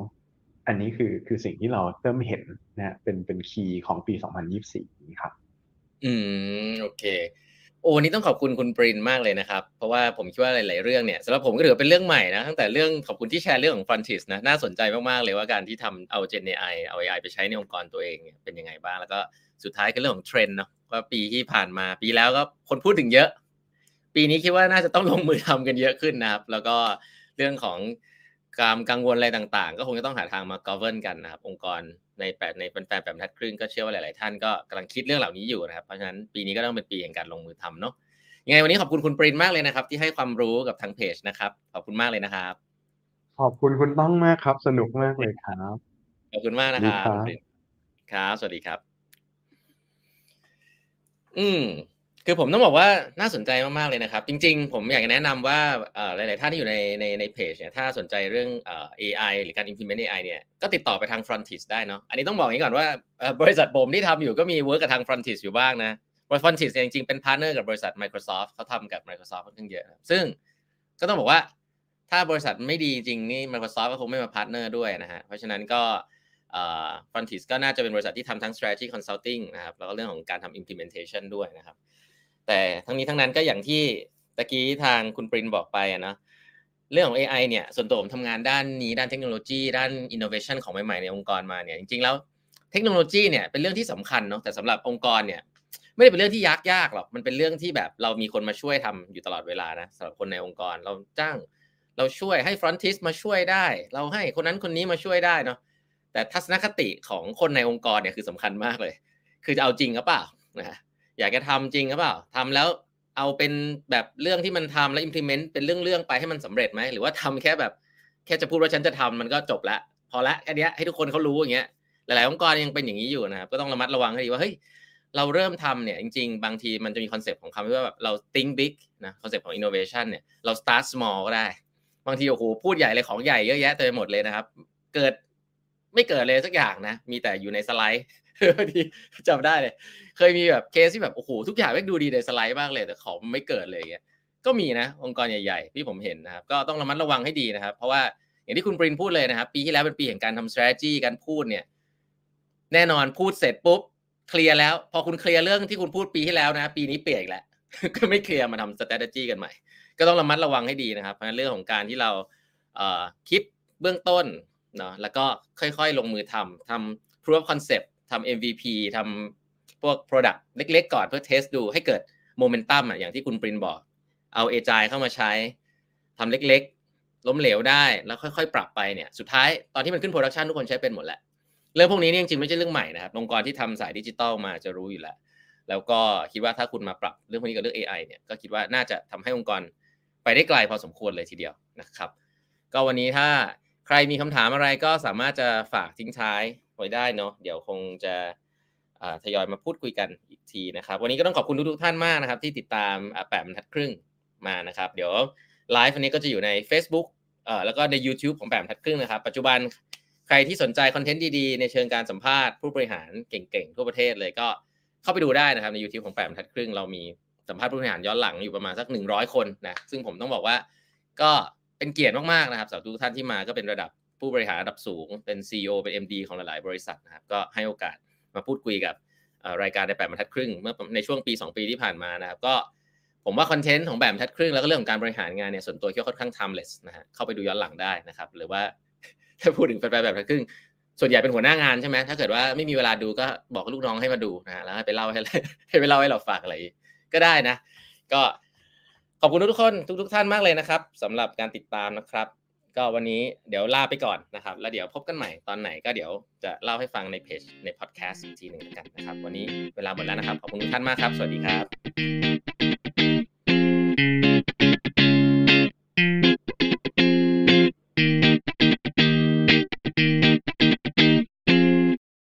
อันนี้คือคือสิ่งที่เราเริ่มเห็นนะเป็นเป็น key ของปี 2024นี้ครับ
อืม โอเค โอ้นี่ต้องขอบคุณคุณปรินมากเลยนะครับ เพราะว่าผมคิดว่าหลาย ๆ เรื่องเนี่ยสำหรับผมก็ถือเป็นเรื่องใหม่นะ ตั้งแต่เรื่องขอบคุณที่แชร์เรื่องของ Frontis นะน่าสนใจมาก ๆ เลยว่าการที่ทำเอา Gen AI เอา AI ไปใช้ในองค์กรตัวเองเป็นยังไงบ้าง แล้วก็สุดท้ายก็เรื่องของเทรนด์เนาะว่าปีที่ผ่านมาปีแล้วก็คนพูดถึงเยอะ ปีนี้คิดว่าน่าจะต้องลงมือทำกันเยอะขึ้นนะครับ แล้วก็เรื่องของความกังวลอะไรต่างๆ ก็คงจะต้องหาทางมา govern กันนะครับ องค์กรในแปดในแฟนๆแบบทัดครึ่งก็เชื่อว่าหลายๆ ท่านก็กำลังคิดเรื่องเหล่านี้อยู่นะครับ เพราะฉะนั้นปีนี้ก็ต้องเป็นปีแห่งการลงมือทำเนาะยังไงวันนี้ขอบคุณคุณปรินมากเลยนะครับ ที่ให้ความรู้กับทางเพจนะครับ ขอบคุณมากเลยนะครับ
ขอบคุณคุณต้องมากครับ สนุกมากเลยครับ
ขอบคุณมากนะครับครับ สวัสดีครับ อืม คือผมต้องบอกว่าน่าสนใจมากๆเลยนะครับ จริง ๆ ผมอยากจะแนะนำว่าหลาย ๆ ท่านที่อยู่ในในในเพจเนี่ยถ้าสนใจเรื่องเอ่อ AI หรือการ implement AI เนี่ยก็ติดต่อไปทาง Frontis ได้เนาะอันนี้ต้องบอกอย่างนี้ก่อนว่าบริษัทผมที่ทำอยู่ก็มี work กับทาง Frontis อยู่บ้างนะบริษัท Frontis เนี่ยจริง ๆ เป็น partner กับบริษัท Microsoft เขาทำกับ Microsoft ค่อนข้างเยอะ ซึ่งก็ต้องบอกว่าถ้าบริษัทไม่ดีจริงนี่ Microsoft ก็คงไม่มา partner ด้วยนะฮะเพราะฉะนั้นก็ Frontis ก็น่าจะเป็นบริษัทที่ทำทั้ง strategy consulting นะครับแล้วก็เรื่องของการทำ implementation ด้วยนะครับ แต่ทั้งนี้ทั้งนั้นก็อย่างที่ตะกี้ทางคุณปรินบอกไปอะนะเรื่องของ AI เนี่ยส่วนตัวผมทำงานด้านนี้ด้านเทคโนโลยี ด้าน innovation ของใหม่ๆในองค์กรมาเนี่ยจริงๆแล้วเทคโนโลยีเนี่ยเป็นเรื่องที่สำคัญเนาะแต่สำหรับองค์กรเนี่ยไม่ได้เป็นเรื่องที่ยากยากหรอกมันเป็นเรื่องที่แบบเรามีคนมาช่วยทำอยู่ตลอดเวลานะสำหรับคนในองค์กรเราจ้างเราช่วยให้ frontis มาช่วยได้ เราให้คนนั้นคนนี้มาช่วยได้เนาะแต่ทัศนคติของคนในองค์กรเนี่ยคือสำคัญมากเลย คือจะเอาจริงหรือเปล่านะ อยากจะทำจริงหรือเปล่าทำแล้วเอาเป็นแบบเรื่องที่มันทำแล้ว implement เป็นเรื่องๆไปให้มันสำเร็จไหมหรือว่าทำแค่แบบแค่จะพูดว่าฉันจะทำมันก็จบละพอละแค่นี้ให้ทุกคนเขารู้อย่างเงี้ยหลายๆองค์กรยังเป็นอย่างนี้อยู่นะครับก็ต้องระมัดระวังให้ดีว่าเฮ้ยเราเริ่มทำเนี่ยจริง ๆ บางทีมันจะมี concept ของคำว่าแบบเรา think big นะคอนเซปต์ของ innovation เนี่ยเรา start small ก็ได้ บางทีโอ้โหพูดใหญ่เลยของใหญ่เยอะแยะเต็มไปหมดเลยนะครับ เกิดไม่เกิดเลยสักอย่างนะ มีแต่อยู่ในสไลด์พอดีจำได้เลย เคยมีแบบเคสที่แบบโอ้โหทุกอย่างแม่งดูดีในสไลด์มากเลยแต่ของไม่เกิดเลยเงี้ยก็มีนะองค์กรใหญ่ๆ ที่ผมเห็นนะครับ ก็ต้องระมัดระวังให้ดีนะครับ เพราะว่าอย่างที่คุณปรินพูดเลยนะครับ ปีที่แล้วเป็นปีแห่งการทำ strategy การพูดเนี่ย แน่นอนพูดเสร็จปุ๊บเคลียร์แล้ว พอคุณเคลียร์เรื่องที่คุณพูดปีที่แล้วนะ ปีนี้เปลี่ยนแล้วก็ไม่เคลียร์มาทำ strategy กันใหม่ ก็ต้องระมัดระวังให้ดีนะครับเพราะเรื่องของการที่เราคิดเบื้องต้นเนาะแล้วก็ค่อยๆ ลงมือทำทำ proof of concept ทำ MVP ทำ วก product เล็กๆ ก่อนเพื่อเทสดูให้เกิดโมเมนตัมอะอย่างที่คุณปรินบอก เอา AI เข้ามาใช้ทำเล็กๆ ล้มเหลวได้แล้วค่อยๆ ปรับไปเนี่ยสุดท้ายตอนที่มันขึ้น production ทุกคนใช้เป็นหมดแหละเรื่องพวกนี้นี่จริงๆไม่ใช่เรื่องใหม่นะครับองค์กรที่ทำสายดิจิตอลมาจะรู้อยู่แล้ว แล้วก็คิดว่าถ้าคุณมาปรับเรื่องพวกนี้กับเรื่อง AI เนี่ยก็คิดว่าน่าจะทำให้องค์กรไปได้ไกลพอสมควรเลยทีเดียวนะครับ ก็วันนี้ถ้าใครมีคำถามอะไรก็สามารถจะฝากทิ้งท้ายไว้ได้เนาะเดี๋ยวคงจะ ทยอยมาพูดคุยกันอีกทีนะครับ วันนี้ก็ต้องขอบคุณทุกๆท่านมากนะครับ ที่ติดตามแปดบรรทัดครึ่งมานะครับ เดี๋ยวไลฟ์วันนี้ก็จะอยู่ใน Facebook เอ่อแล้วก็ใน YouTube ของแปดบรรทัดครึ่งนะครับ ปัจจุบันใครที่สนใจคอนเทนต์ดีๆ ในเชิงการสัมภาษณ์ผู้บริหารเก่งๆ ทั่วประเทศเลยก็เข้าไปดูได้นะครับ ใน YouTube ของแปดบรรทัดครึ่งเรามีสัมภาษณ์ผู้บริหารย้อนหลังอยู่ประมาณสัก 100 คนนะซึ่งผมต้องบอกว่าก็เป็นเกียรติมากๆนะครับสำหรับทุกท่านที่มาก็เป็นระดับผู้บริหารระดับสูงเป็น CEO เป็น MD ของหลายๆ บริษัทนะครับก็ให้โอกาส มาพูดคุยกับรายการในแปดบรรทัดครึ่งเมื่อในช่วงปี 2 ปีที่ผ่านมานะครับก็ผมว่าคอนเทนต์ของแบบบรรทัดครึ่งแล้วก็เรื่องของการบริหารงานเนี่ยส่วนตัวคิดว่าค่อนข้าง timeless นะฮะเข้าไปดูย้อนหลังได้นะครับหรือว่าถ้าพูดถึงแฟนแบบบรรทัดครึ่งส่วนใหญ่เป็นหัวหน้างานใช่ไหมถ้าเกิดว่าไม่มีเวลาดูก็บอกลูกน้องให้มาดูนะฮะแล้วให้ไปเล่าให้ให้ไปเล่าให้เราฝากอะไรก็ได้นะ ก็ขอบคุณทุกคนทุก ๆ ท่านมากเลยนะครับสำหรับการติดตามนะครับ ก็วันนี้เดี๋ยวลาไปก่อนนะครับ แล้วเดี๋ยวพบกันใหม่ตอนไหนก็เดี๋ยวจะเล่าให้ฟังในเพจในพอดแคสต์อีกทีหนึ่งกันนะครับ วันนี้เวลาหมดแล้วนะครับ ขอบคุณทุกท่านมากครับ สวัสดีครับ